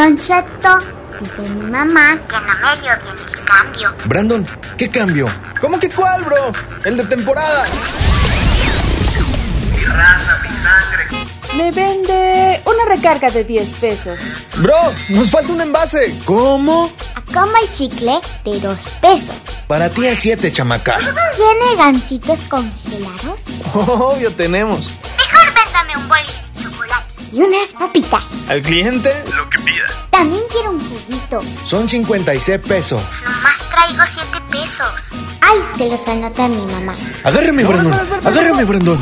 Don Cheto, dice mi mamá que no me dio bien el cambio. Brandon, ¿qué cambio? ¿Cómo que cuál, bro? El de temporada. Mi raza, mi sangre. Me vende una recarga de 10 pesos. Bro, nos falta un envase. ¿Cómo? A coma el chicle de dos pesos. Para ti es siete, chamaca. ¿Tiene gancitos congelados? Obvio tenemos. Mejor véndame un boli de chocolate y unas papitas. Al cliente, Lo que pida. También quiero un juguito. Son 56 pesos. Nomás traigo siete pesos. Ay, se los anota mi mamá. Agárrame, Brandon. Agárrame, Brandon.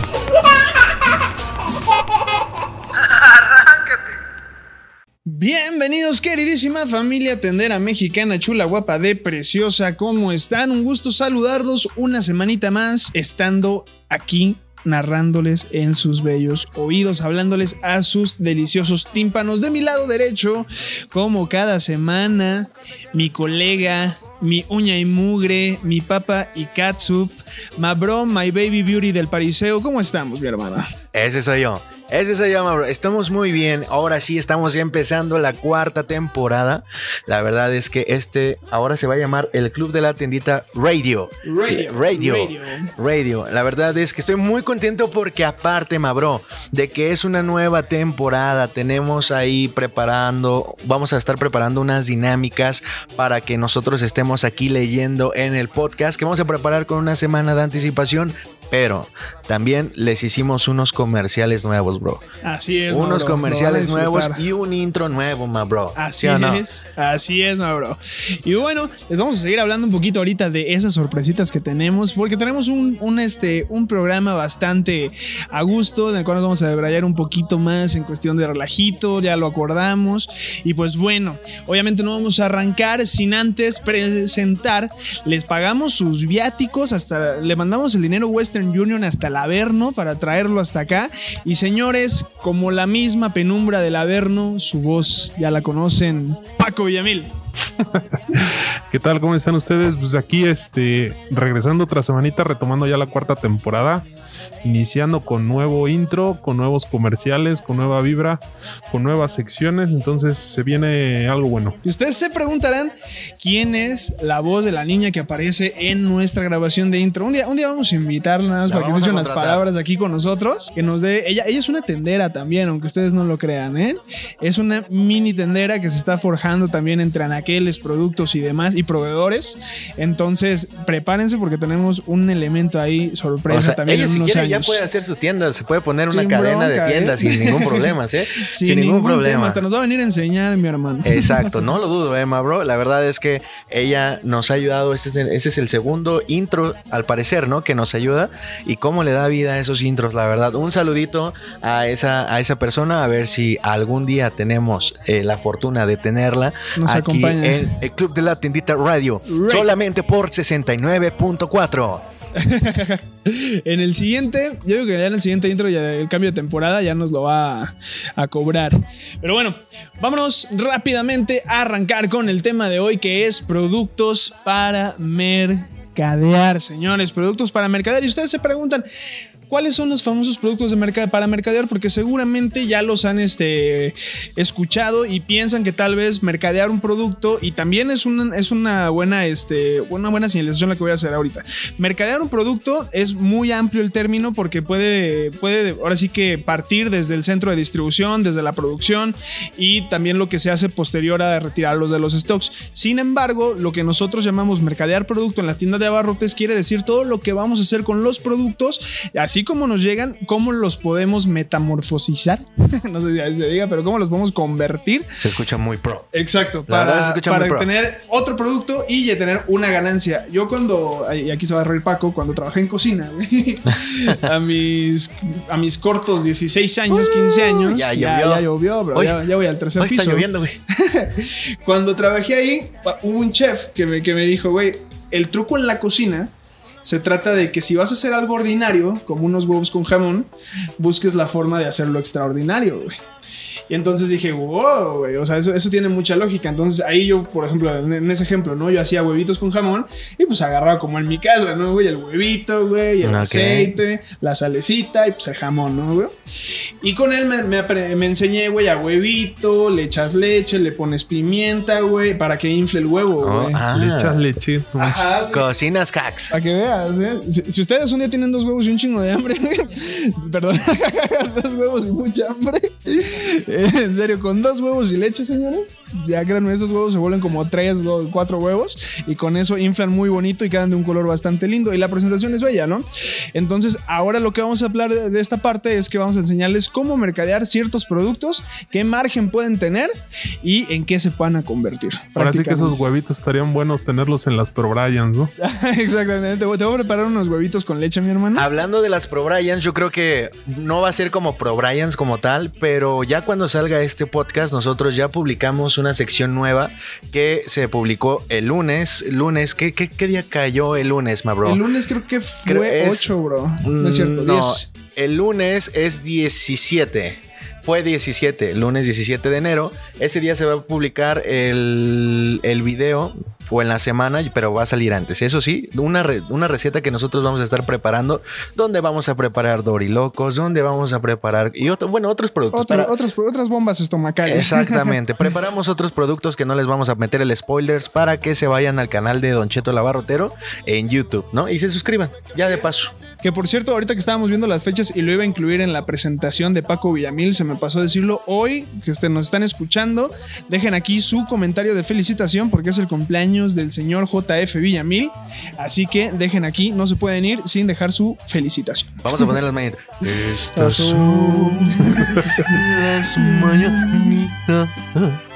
Bienvenidos, queridísima familia tendera mexicana, chula, guapa, de preciosa. ¿Cómo están? Un gusto saludarlos una semanita más, estando aquí narrándoles en sus bellos oídos, hablándoles a sus deliciosos tímpanos. De mi lado derecho, como cada semana, mi colega, mi uña y mugre, mi papa y catsup, my bro, my baby beauty del pariseo. ¿Cómo estamos, mi hermana? Ese soy yo. Ese soy yo, bro. Estamos muy bien. Ahora sí, estamos empezando la cuarta temporada. La verdad es que este ahora se va a llamar el Club de la Tiendita Radio. Radio. Radio. Radio. Radio. La verdad es que estoy muy contento porque aparte, Mabro, de que es una nueva temporada, tenemos ahí preparando, vamos a estar preparando unas dinámicas para que nosotros estemos aquí leyendo en el podcast que vamos a preparar con una semana de anticipación. Pero también les hicimos unos comerciales nuevos, bro. Así es. unos bro. Comerciales nuevos y un intro nuevo, ma bro. Así ¿Sí o no? es, así es, my bro. Y bueno, les vamos a seguir hablando un poquito ahorita de esas sorpresitas que tenemos, porque tenemos un, un, este, un programa bastante a gusto, en el cual nos vamos a debrayar un poquito más en cuestión de relajito, ya lo acordamos. Y pues bueno, obviamente no vamos a arrancar sin antes presentar, les pagamos sus viáticos, hasta le mandamos el dinero Western Union hasta el Averno para traerlo hasta acá. Y señores, como la misma penumbra del Averno, su voz ya la conocen, Paco Villamil. ¿Qué tal? ¿Cómo están ustedes? Pues aquí, este, regresando otra semanita, retomando ya la cuarta temporada, iniciando con nuevo intro, con nuevos comerciales, con nueva vibra, con nuevas secciones, entonces se viene algo bueno. Y ustedes se preguntarán quién es la voz de la niña que aparece en nuestra grabación de intro. Un día, un día vamos a invitarla nada más La para que se a eche unas contratar. palabras aquí con nosotros, que nos dé, ella, ella es una tendera también, aunque ustedes no lo crean, ¿eh? Es una mini tendera que se está forjando también entre anaqueles, productos y demás, y proveedores. Entonces, prepárense porque tenemos un elemento ahí sorpresa O sea, también ella en si unos quiere ya años. puede hacer sus tiendas, se puede poner una Sin cadena bronca, de tiendas ¿eh? sin ningún problema, ¿eh? Sin, ningún, tema, problema. hasta nos va a venir a enseñar, mi hermano. Exacto, no lo dudo, Emma, bro. La verdad es que ella nos ha ayudado. Este es el, ese es el segundo intro, al parecer, ¿no? Que nos ayuda y cómo le da vida a esos intros, la verdad. Un saludito a esa, a esa persona, a ver si algún día tenemos eh, la fortuna de tenerla Nos aquí acompaña. en el Club de la Tiendita Radio, Right. solamente por 69.4. En el siguiente, yo digo que ya en el siguiente intro, ya el cambio de temporada ya nos lo va a, a cobrar. Pero bueno, vámonos rápidamente a arrancar con el tema de hoy que es productos para mercadear, señores, productos para mercadear. Y ustedes se preguntan, ¿Cuáles son los famosos productos de mercado para mercadear? Porque seguramente ya los han este, escuchado y piensan que tal vez mercadear un producto y también es una, es buena este, buena señalización la que voy a hacer ahorita. Mercadear un producto es muy amplio el término porque puede, puede ahora sí que partir desde el centro de distribución, desde la producción y también lo que se hace posterior a retirarlos de los stocks. Sin embargo, lo que nosotros llamamos mercadear producto en la tienda de abarrotes quiere decir todo lo que vamos a hacer con los productos, así como nos llegan, cómo los podemos metamorfosizar. no sé si se diga, pero cómo los podemos convertir. Se escucha muy pro. Exacto, La para, pro. tener otro producto y ya tener una ganancia. Yo cuando, y aquí se va a reír Paco, cuando trabajé en cocina, a mis, a mis cortos 16 años, 15 años, Uh, ya ya, llovió. ya llovió, bro, Hoy- ya, ya voy al tercer Hoy piso. está lloviendo, güey. Cuando trabajé ahí, hubo un chef que me, que me dijo, güey, el truco en la cocina se trata de que si vas a hacer algo ordinario, como unos huevos con jamón, busques la forma de hacerlo extraordinario, güey. Y entonces dije, wow, güey, o sea, eso, eso tiene mucha lógica. Entonces ahí yo, por ejemplo, en, en ese ejemplo, ¿no? Yo hacía huevitos con jamón y pues agarraba como en mi casa, ¿no, güey? El huevito, güey, el aceite, la salecita y pues el jamón, ¿no, güey? Y con él me, me, enseñé, güey, a huevito, le echas leche, le pones pimienta, güey, para que infle el huevo, Oh, güey. ah. Le echas leche. Ajá. Cocinas hacks. Para que veas, ¿eh? si, si ustedes un día tienen dos huevos y un chingo de hambre, perdón, dos huevos y mucha hambre, en serio, con dos huevos y leche, señores, ya créanme, esos huevos se vuelven como tres, dos, cuatro huevos y con eso inflan muy bonito y quedan de un color bastante lindo y la presentación es bella, ¿no? Entonces, ahora lo que vamos a hablar de, de esta parte es que vamos a enseñarles cómo mercadear ciertos productos, qué margen pueden tener y en qué se van a convertir. Ahora sí que esos huevitos estarían buenos tenerlos en las Pro Bryans, ¿no? Exactamente, te voy te voy a preparar unos huevitos con leche, mi hermano. Hablando de las Pro Bryans, yo creo que no va a ser como Pro Bryans como tal, pero ya cuando salga este podcast, nosotros ya publicamos una sección nueva que se publicó el lunes. Lunes, ¿qué, qué, qué día cayó el lunes, ma bro? El lunes creo que Creo fue es- 8, bro. No es cierto, Mm, No, 10. el lunes es 17. Fue 17, lunes 17 de enero. Ese día se va a publicar el, el video, o en la semana, pero va a salir antes. Eso sí, una, re- una receta que nosotros vamos a estar preparando, donde vamos a preparar dorilocos, donde vamos a preparar, y otro, bueno, otros productos. Otro- para- otros- otras bombas estomacales. Exactamente. Preparamos otros productos que no les vamos a meter el spoilers para que se vayan al canal de Don Cheto Labarrotero en YouTube, ¿no? Y se suscriban, ya de paso. Que por cierto, ahorita que estábamos viendo las fechas y lo iba a incluir en la presentación de Paco Villamil, se me pasó a decirlo hoy, que este, nos están escuchando, dejen aquí su comentario de felicitación porque es el cumpleaños del señor JF Villamil. Así que dejen aquí, no se pueden ir sin dejar su felicitación. Vamos a poner las mañanitas. Estas son las mañanitas.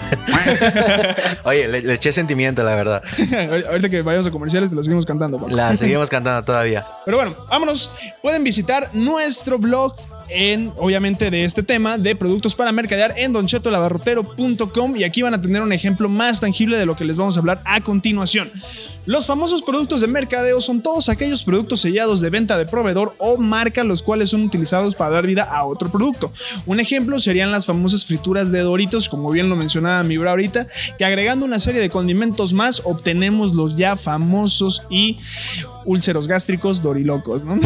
Oye, le, le eché sentimiento, la verdad. ahorita que vayamos a comerciales te lo seguimos cantando. Paco. La seguimos cantando todavía. Pero bueno, vámonos. Pueden visitar nuestro blog en, obviamente, de este tema de productos para mercadear en donchetolabarrotero.com y aquí van a tener un ejemplo más tangible de lo que les vamos a hablar a continuación. Los famosos productos de mercadeo son todos aquellos productos sellados de venta de proveedor o marca los cuales son utilizados para dar vida a otro producto. Un ejemplo serían las famosas frituras de Doritos, como bien lo mencionaba mi bro ahorita, que agregando una serie de condimentos más obtenemos los ya famosos y úlceros gástricos dorilocos, ¿no?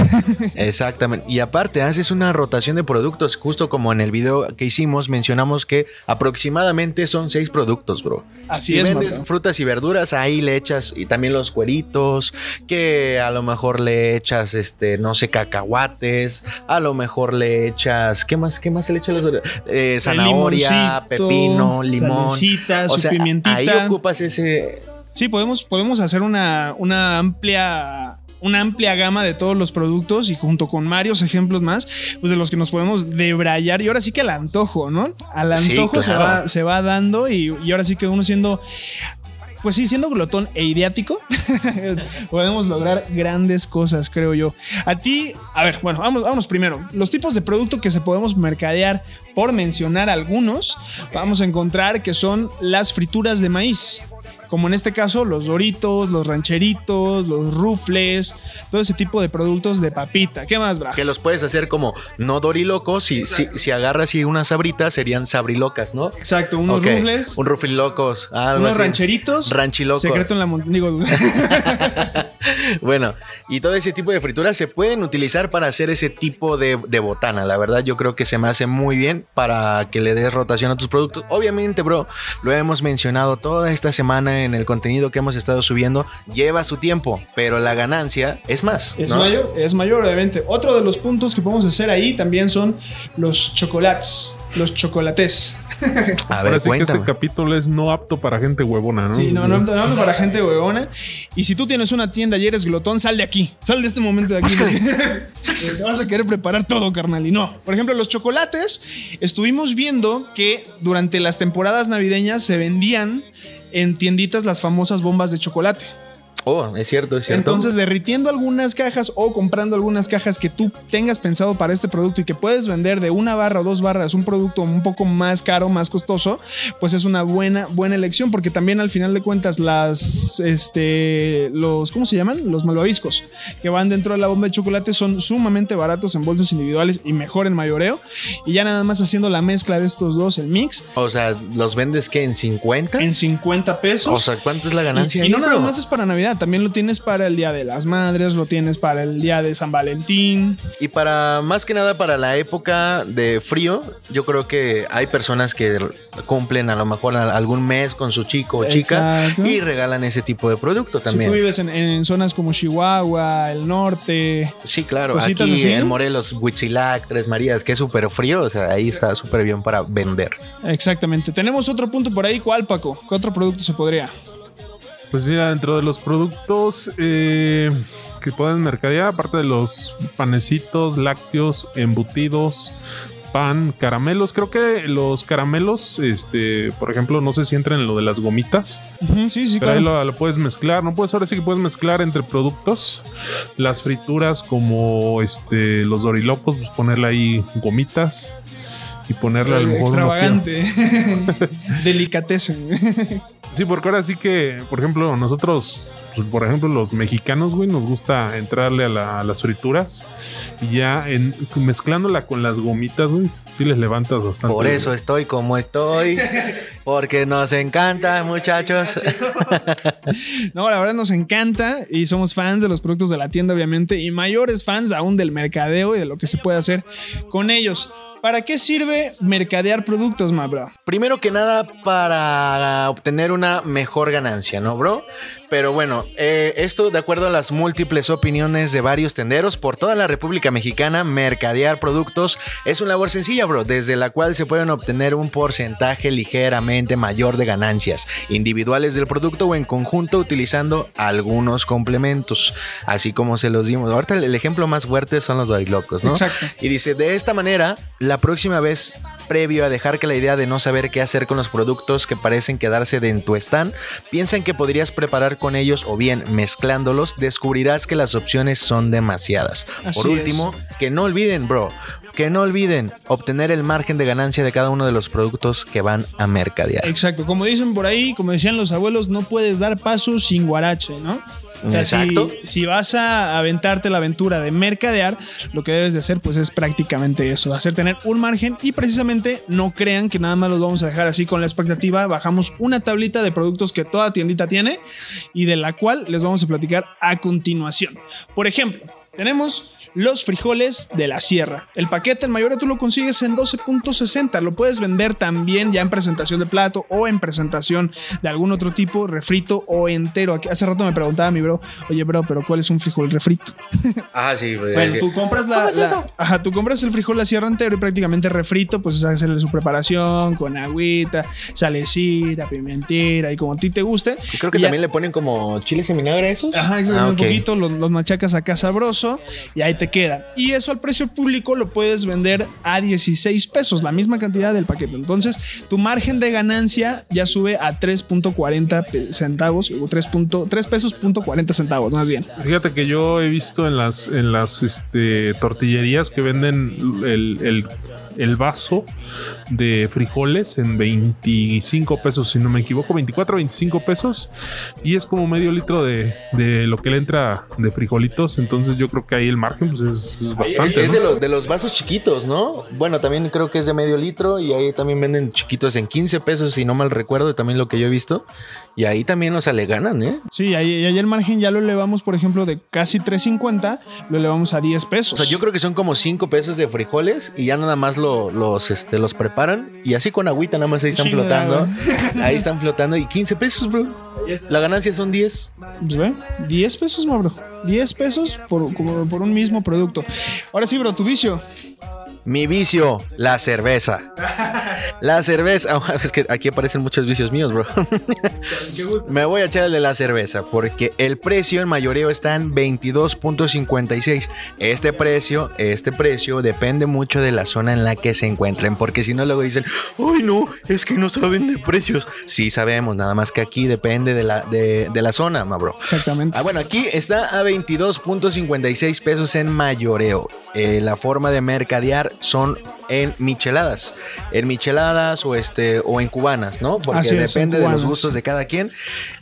Exactamente. Y aparte, haces una rotación de productos, justo como en el video que hicimos, mencionamos que aproximadamente son seis productos, bro. Así si es, vendes frutas y verduras, ahí le echas y también los cueritos, que a lo mejor le echas, este, no sé, cacahuates, a lo mejor le echas, ¿qué más? ¿Qué más se le echa a los eh, Zanahoria, pepino, limón. o sea, ahí ocupas ese, Sí, podemos, podemos hacer una, una amplia. Una amplia gama de todos los productos y junto con varios ejemplos más, pues de los que nos podemos debrayar. Y ahora sí que al antojo, ¿no? Al Sí, antojo se, va, se va dando y, y ahora sí que uno siendo pues sí, siendo glotón e idiático, podemos lograr grandes cosas, creo yo. A ti, a ver, bueno, vamos, vamos primero. Los tipos de producto que se podemos mercadear, por mencionar algunos, vamos a encontrar que son las frituras de maíz. Como en este caso, los doritos, los rancheritos, los rufles, todo ese tipo de productos de papita. ¿Qué más, Bra? que los puedes hacer como no dorilocos, si, si, si agarras y unas sabritas serían sabrilocas, ¿no? Exacto, unos rufles, Un rufilocos. algo unos así. rancheritos, Ranchilocos. secreto en la montaña. Digo, Bueno, y todo ese tipo de frituras se pueden utilizar para hacer ese tipo de, de botana. La verdad, yo creo que se me hace muy bien para que le des rotación a tus productos. Obviamente, bro, lo hemos mencionado toda esta semana en el contenido que hemos estado subiendo. Lleva su tiempo, pero la ganancia es más. Es ¿no? mayor, es mayor, obviamente. Otro de los puntos que podemos hacer ahí también son los chocolates, los chocolates. A Ahora sí que este capítulo es no apto para gente huevona, ¿no? Sí, no, no, no, no para gente huevona. Y si tú tienes una tienda y eres glotón, sal de aquí. Sal de este momento de aquí. Te vas a querer preparar todo, carnal. Y no. Por ejemplo, los chocolates. Estuvimos viendo que durante las temporadas navideñas se vendían en tienditas las famosas bombas de chocolate. Oh, es cierto, es cierto. Entonces, derritiendo algunas cajas o comprando algunas cajas que tú tengas pensado para este producto y que puedes vender de una barra o dos barras un producto un poco más caro, más costoso, pues es una buena, buena elección porque también al final de cuentas las, este, los, ¿cómo se llaman? Los malvaviscos que van dentro de la bomba de chocolate son sumamente baratos en bolsas individuales y mejor en mayoreo. Y ya nada más haciendo la mezcla de estos dos, el mix, o sea, ¿los vendes que en 50? en 50 pesos. O sea, ¿cuánto es la ganancia? Y, y no nada más es para Navidad, también lo tienes para el Día de las Madres, lo tienes para el Día de San Valentín. Y para más que nada para la época de frío, yo creo que hay personas que cumplen a lo mejor algún mes con su chico o chica Exacto. y regalan ese tipo de producto Si también. tú vives en, en zonas como Chihuahua, el norte, Sí, claro. Aquí así, en. Morelos, Huitzilac, Tres Marías, que es súper frío, o sea, ahí está súper bien para vender. exactamente. Tenemos otro punto por ahí, ¿cuál, Paco? ¿Qué otro producto se podría? Pues mira, dentro de los productos eh, que pueden mercadear, aparte de los panecitos, lácteos, embutidos, pan, caramelos, creo que los caramelos, este, por ejemplo, no sé si entran en lo de las gomitas, Ujú, sí, sí, pero ahí claro. lo, lo puedes mezclar, no puedes, ahora sí que puedes mezclar entre productos, las frituras como este, los dorilocos, pues ponerle ahí gomitas y ponerle a lo mejor uno que- Extravagante. Delicatessen. Sí, porque ahora sí que, por ejemplo, nosotros, pues, por ejemplo, los mexicanos, güey, nos gusta entrarle a, la- a las frituras y ya en, mezclándola con las gomitas, güey, sí les levantas bastante. Por eso estoy como estoy, porque nos encanta, muchachos. No, la verdad nos encanta y somos fans de los productos de la tienda, obviamente, y mayores fans aún del mercadeo y de lo que se puede hacer con ellos. ¿Para qué sirve mercadear productos, ma bro? Primero que nada, para obtener una mejor ganancia, ¿no, bro? Pero bueno, eh, esto de acuerdo a las múltiples opiniones de varios tenderos por toda la República Mexicana, mercadear productos es una labor sencilla, bro, desde la cual se pueden obtener un porcentaje ligeramente mayor de ganancias individuales del producto o en conjunto utilizando algunos complementos, así como se los dimos. Ahorita el- ejemplo más fuerte son los dorilocos, ¿no? Exacto. Y dice, de esta manera, la próxima vez, previo a dejar que la idea de no saber qué hacer con los productos que parecen quedarse de en tu stand, piensa en que podrías preparar con ellos o bien mezclándolos, descubrirás que las opciones son demasiadas. Así Por último, que no olviden, bro, que no olviden obtener el margen de ganancia de cada uno de los productos que van a mercadear. Exacto, como dicen por ahí, como decían los abuelos, no puedes dar paso sin guarache, ¿no? O sea, si-. Si, vas a aventarte la aventura de mercadear, lo que debes de hacer pues es prácticamente eso, hacer tener un margen y precisamente no crean que nada más los vamos a dejar así con la expectativa, bajamos una tablita de productos que toda tiendita tiene y de la cual les vamos a platicar a continuación. Por ejemplo, tenemos los frijoles de la sierra. El paquete en mayoría tú lo consigues en 12.60. Lo puedes vender también ya en presentación de plato o en presentación de algún otro tipo, refrito o entero. Aquí- Hace rato me preguntaba mi bro, oye bro, pero ¿cuál es un frijol refrito? Ah, sí, Bueno, tú compras la, ¿Cómo es la- eso? ajá, tú compras el frijol la sierra entero y prácticamente refrito, pues es hacerle su preparación con agüita, salecita, pimentera y como a ti te guste. Creo que Y ya- también le ponen como chiles en vinagre a esos. Ajá, Ah, un ok. poquito, los, los machacas acá sabroso y ahí te queda. Y eso al precio público lo puedes vender a 16 pesos, la misma cantidad del paquete. Entonces, tu margen de ganancia ya sube a 3.40 pe- centavos, o 3, punto- 3 pesos punto 40 centavos, más bien. Fíjate que yo he visto en las, en las este, tortillerías que venden el- el vaso de frijoles en 25 pesos, si no me equivoco, 24 25 pesos. Y es como medio litro de, de lo que le entra de frijolitos. Entonces yo creo que ahí el margen pues, es, es Es, bastante. es ¿no? de, los, de los vasos chiquitos, ¿no? Bueno, también creo que es de medio litro y ahí también venden chiquitos en 15 pesos, si no mal recuerdo, también lo que yo he visto. Y ahí también, o sea, le ganan, ¿eh? Sí, ahí, ahí el margen ya lo elevamos, por ejemplo, de casi 3.50, lo elevamos a 10 pesos. O sea, yo creo que son como 5 pesos de frijoles y ya nada más lo- los, este, los preparan y así con agüita nada más ahí están flotando. Ahí están flotando y 15 pesos, bro. La ganancia son 10. Pues ve, 10 pesos, bro. 10 pesos por, por un mismo producto. Ahora sí, bro, tu vicio. Mi vicio, la cerveza. La cerveza. Es que aquí aparecen muchos vicios míos, bro. Me voy a echar el de la cerveza porque el precio en mayoreo está en 22.56. Este precio, este precio depende mucho de la zona en la que se encuentren, porque si no luego dicen, "Ay, no, es que no saben de precios." Sí sabemos, nada más que aquí depende de la de, de la zona, ma bro. Exactamente. Ah, bueno, aquí está a 22.56 pesos en mayoreo. Eh, la forma de mercadear son en micheladas. En micheladas o este o en cubanas, ¿no? Porque Así es, en depende de los gustos de cada quien.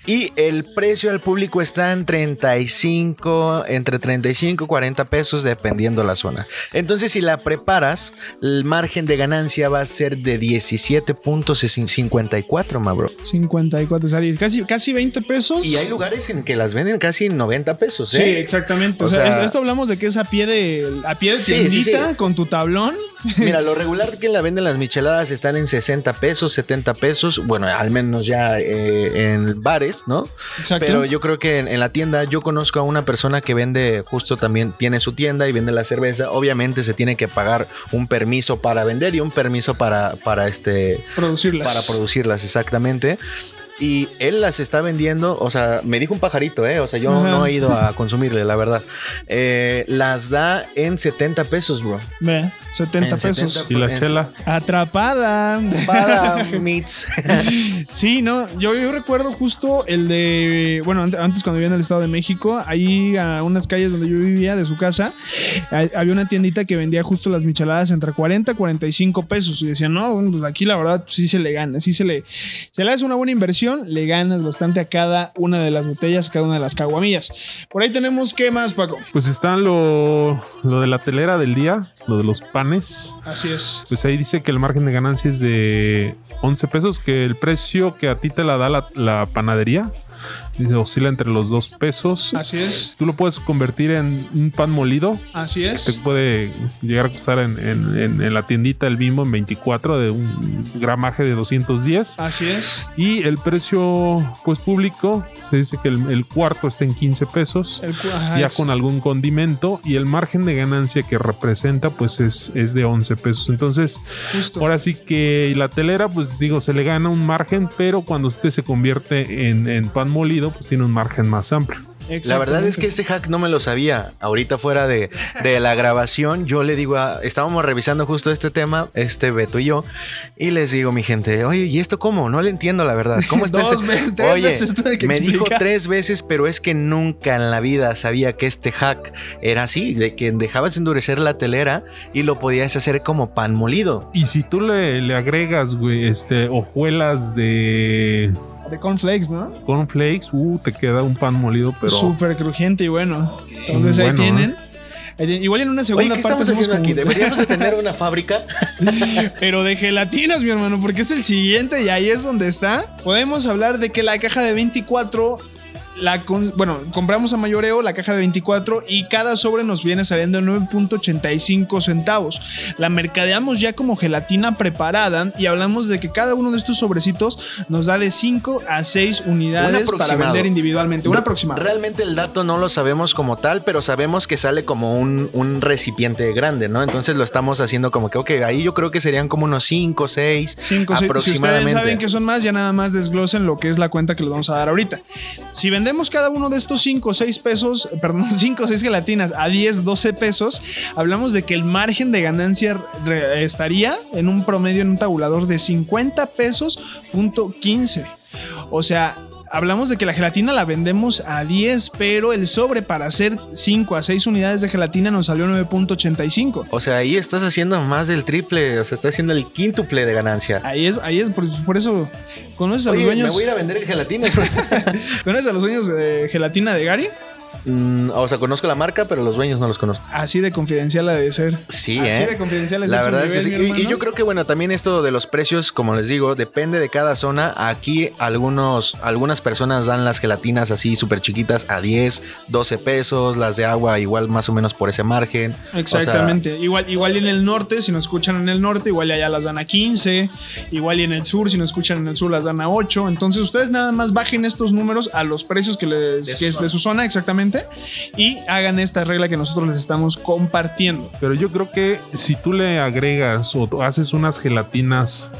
Y el precio al público está en 35, entre 35 y 40 pesos dependiendo la zona. Entonces, si la preparas, el margen de ganancia va a ser de 17.54, ma bro. 54, o sea, casi, casi 20 pesos. Y hay lugares en que las venden casi en 90 pesos, Sí, ¿eh? exactamente. O, O sea, sea- esto- hablamos de que es a pie de a pie de Sí, sí, sí. con tu tablón. Mira, lo regular que la venden las micheladas están en 60 pesos, 70 pesos, bueno, al menos ya eh, en bares, ¿no? Exacto. Pero yo creo que en, en la tienda yo conozco a una persona que vende, justo también tiene su tienda y vende la cerveza. Obviamente se tiene que pagar un permiso para vender y un permiso para, para este producirlas. para producirlas, exactamente. Y él las está vendiendo, o sea, me dijo un pajarito, ¿eh? O sea, yo Ajá. no he ido a consumirle, la verdad. Eh, las da en 70 pesos, bro. Ve, 70 En pesos. 70. Y la chela. Atrapada. Para meats. Sí, no, yo, yo recuerdo justo el de, bueno, ante- antes cuando vivía en el Estado de México, ahí a unas calles donde yo vivía, de su casa, hay- había una tiendita que vendía justo las micheladas entre 40 y 45 pesos y decían, no, bueno, pues aquí la verdad sí se le gana, sí se le, se le hace una buena inversión, le ganas bastante a cada una de las botellas, a cada una de las caguamillas. Por ahí tenemos, ¿qué más, Paco? Pues está lo, lo de la telera del día, lo de los panes. Así es. Pues ahí dice que el margen de ganancia es de 11 pesos, que el precio que a ti te la da la, la panadería dice, oscila entre los 2 pesos. Así es. Tú lo puedes convertir en un pan molido. Así Te es. puede llegar a costar en, en- en- en la tiendita el bimbo en 24 de un gramaje de 210. Así es. Y el precio pues público se dice que el, el cuarto está en 15 pesos. El ajá, ya es- con algún condimento y el margen de ganancia que representa pues es, es de 11 pesos. Entonces, justo. ahora sí que la telera pues digo, se le gana un margen, pero cuando este se convierte en pan molido pues tiene un margen más amplio. La verdad es que este hack no me lo sabía. Ahorita fuera de, de la grabación, yo le digo a. Estábamos revisando justo este tema, este Beto y yo, y les digo, mi gente, oye, ¿y esto cómo? No le entiendo, la verdad. ¿Cómo está Dos ese-?" veces, tres Oye, veces que me dijo tres veces, pero es que nunca en la vida sabía que este hack era así, de que dejabas endurecer la telera y lo podías hacer como pan molido. Y si tú le, le agregas, güey, este, hojuelas de De cornflakes, ¿no? cornflakes, uh, te queda un pan molido, pero Súper crujiente y bueno. Entonces ahí bueno, tienen. ¿eh? Ahí tienen- Igual en una Oye, segunda ¿qué parte estamos haciendo aquí? como- Deberíamos de tener una fábrica. Pero de gelatinas, mi hermano, porque es el siguiente y ahí es donde está. Podemos hablar de que la caja de 24, la bueno, compramos a mayoreo la caja de 24 y cada sobre nos viene saliendo en 9.85 centavos. La mercadeamos ya como gelatina preparada y hablamos de que cada uno de estos sobrecitos nos da de 5 a 6 unidades para vender individualmente. Un aproximado. Realmente el dato no lo sabemos como tal, pero sabemos que sale como un, un recipiente grande, ¿no? Entonces lo estamos haciendo como que, ok, ahí yo creo que serían como unos 5, 6 Cinco, seis. Si aproximadamente. ustedes saben que son más, ya nada más desglosen lo que es la cuenta que les vamos a dar ahorita. Si vendemos cada uno de estos 5 o 6 pesos, perdón, 5 o 6 gelatinas a 10, 12 pesos, hablamos de que el margen de ganancia estaría en un promedio en un tabulador de 50 pesos punto 15. O sea, hablamos de que la gelatina la vendemos a 10, pero el sobre para hacer 5 a 6 unidades de gelatina nos salió 9.85. O sea, ahí estás haciendo más del triple, o sea, estás haciendo el quíntuple de ganancia. Ahí es, ahí es, por, por eso conoces a Oye, los me dueños. voy a ir a vender gelatinas. ¿Conoces a los dueños de gelatina de Gary? Mm, o sea, conozco la marca, pero los dueños no los conozco. Así de confidencial ha de ser. Sí, Así ¿eh? de confidencial es La verdad es que sí. Y- yo creo que, bueno, también esto de los precios, como les digo, depende de cada zona. Aquí algunos, algunas personas dan las gelatinas así súper chiquitas a 10, 12 pesos. Las de agua igual más o menos por ese margen. O sea, Exactamente. igual, igual y en el norte, si nos escuchan en el norte, igual allá las dan a 15. Igual y en el sur, si nos escuchan en el sur, las dan a 8. Entonces ustedes nada más bajen estos números a los precios que les De su que es de su zona, exactamente. Y hagan esta regla que nosotros les estamos compartiendo. Pero yo creo que si tú le agregas o haces unas gelatinas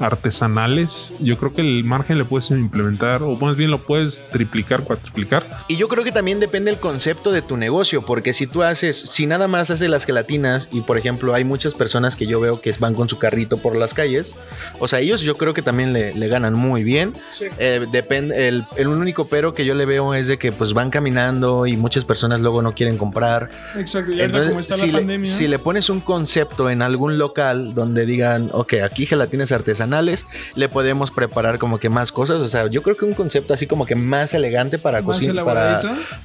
artesanales, yo creo que el margen le puedes implementar, o más bien lo puedes triplicar, cuatriplicar. Y yo creo que también depende el concepto de tu negocio, porque si tú haces, si nada más haces las gelatinas, y por ejemplo hay muchas personas que yo veo que van con su carrito por las calles, o sea, ellos yo creo que también le, le ganan muy bien. Eh, depende, el, el único pero que yo le veo es de que pues van caminando y muchas personas luego no quieren comprar. Exacto, y ahorita Entonces, como está si, la le, pandemia. si le pones un concepto en algún local donde digan, ok, aquí gelatinas artesanales, le podemos preparar como que más cosas. O sea, yo creo que un concepto así como que más elegante para cocinar, para,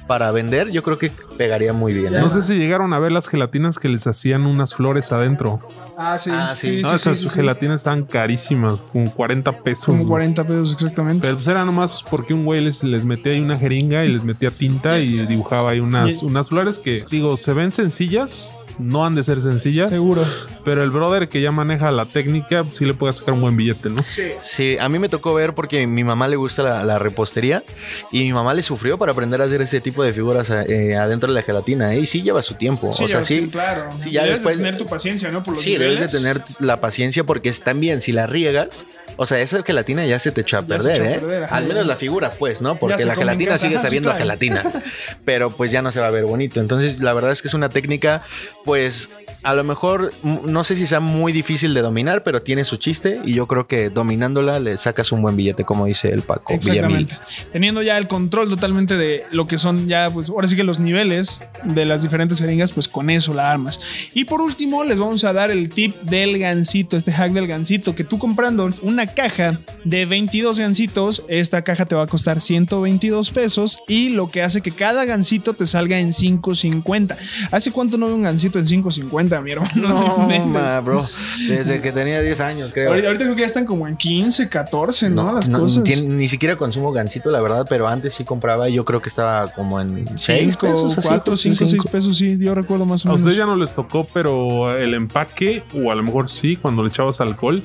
para vender, yo creo que pegaría muy bien. ¿no? No sé si llegaron a ver las gelatinas que les hacían unas flores adentro. Ah, sí. Ah, sí. No, esas gelatinas estaban carísimas, como 40 pesos. Como güey. 40 pesos exactamente. Pero pues era nomás porque un güey les, les metía ahí una jeringa y les metía tinta y dibujaba ahí unas, Y- unas flores que, digo, se ven sencillas, no han de ser sencillas, Seguro. pero el brother que ya maneja la técnica, pues, sí le puede sacar un buen billete, ¿no? Sí. Sí, a mí me tocó ver porque mi mamá le gusta la, la repostería y mi mamá le sufrió para aprender a hacer ese tipo de figuras eh, adentro de la gelatina. ¿eh? Y sí lleva su tiempo. o sea, sí. claro. sí, ya debes después- de tener tu paciencia, ¿no? Por los Sí, debes de niveles. tener la paciencia porque es también si la riegas, o sea, esa gelatina ya se te echó a perder, a ¿eh? perder. Al menos la figura, pues, ¿no? Porque la gelatina casa, sigue sabiendo a gelatina, pero pues ya no se va a ver bonito. Entonces, la verdad es que es una técnica, pues, a lo mejor no sé si sea muy difícil de dominar, pero tiene su chiste y yo creo que dominándola le sacas un buen billete, como dice el Paco Villamil. Exactamente. Teniendo ya el control totalmente de lo que son ya, pues ahora sí que los niveles de las diferentes jeringas, pues con eso la armas. Y por último, les vamos a dar el tip del gansito, este hack del gansito, que tú comprando una caja de 22 gansitos, esta caja te va a costar 122 pesos y lo que hace que cada gansito te salga en 5.50. ¿Hace cuánto no veo un gansito en 5.50, mi hermano? No, ma, bro. Desde que tenía 10 años, creo. Ahorita, ahorita creo que ya están como en 15, 14, ¿no? Las no, cosas. ni siquiera consumo gansito, la verdad, pero antes sí compraba y yo creo que estaba como en 6 5, pesos. así, 4, pues, 5, 6 cinco. pesos, sí, yo recuerdo más o A menos. ustedes ya no les tocó, pero el empaque, o a lo mejor sí, cuando le echabas alcohol,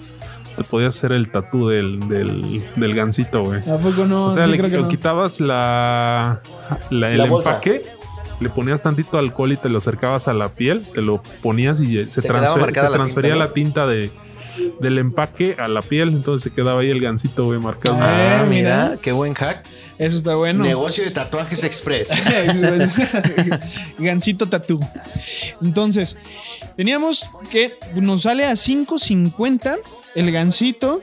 te podías hacer el tatú del, del, del gansito, güey. ¿A poco no? O sea, Sí, le, creo que no. quitabas la, la- el La empaque, le ponías tantito alcohol y te lo acercabas a la piel, te lo ponías y se, Se quedaba transfer- marcada se la transfería la tinta de, del empaque a la piel, entonces se quedaba ahí el gansito, güey, marcado. Ah, Ah, mira, qué buen hack. Eso está bueno. Negocio de tatuajes express. Gansito Tatú. Entonces, teníamos que nos sale a 5.50 el gansito.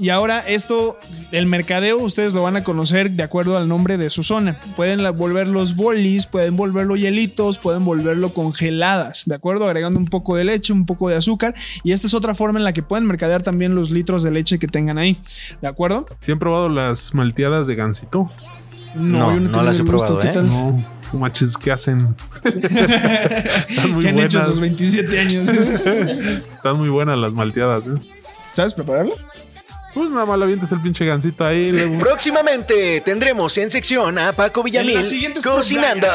Y ahora esto, el mercadeo, ustedes lo van a conocer de acuerdo al nombre de su zona. Pueden la- volverlos bolis, pueden volverlo hielitos, pueden volverlo congeladas, ¿de acuerdo? Agregando un poco de leche, un poco de azúcar. Y esta es otra forma en la que pueden mercadear también los litros de leche que tengan ahí, ¿de acuerdo? ¿Sí han probado las malteadas de gansito? No, yo no las he gusto, probado, ¿qué ¿eh? tal? No, manches, ¿qué hacen? Están muy que han hecho buenas. sus 27 años. Están muy buenas las malteadas, ¿eh? ¿Sabes prepararlo? Pues nada más le avientas el pinche gansito ahí. le- Próximamente tendremos en sección a Paco Villamil cocinando.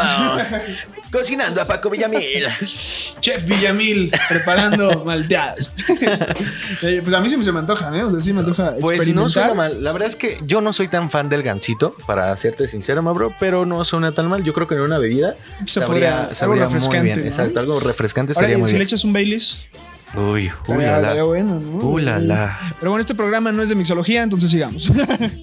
cocinando a Paco Villamil. Chef Villamil preparando malteadas. Eh, pues a mí sí se me antoja, ¿eh? O sea, sí me antoja Pues no suena mal. La verdad es que yo no soy tan fan del gansito, para serte sincero, ma bro, pero no suena tan mal. Yo creo que en una bebida Se sabría, podría- algo sabría muy refrescante, bien. ¿no? Exacto, algo refrescante Ahora, sería y muy si le bien. echas un Baileys, Uy, uy, estaría- la, estaría la. bueno, ¿no? Uh. Pero bueno, este programa no es de mixología, entonces sigamos.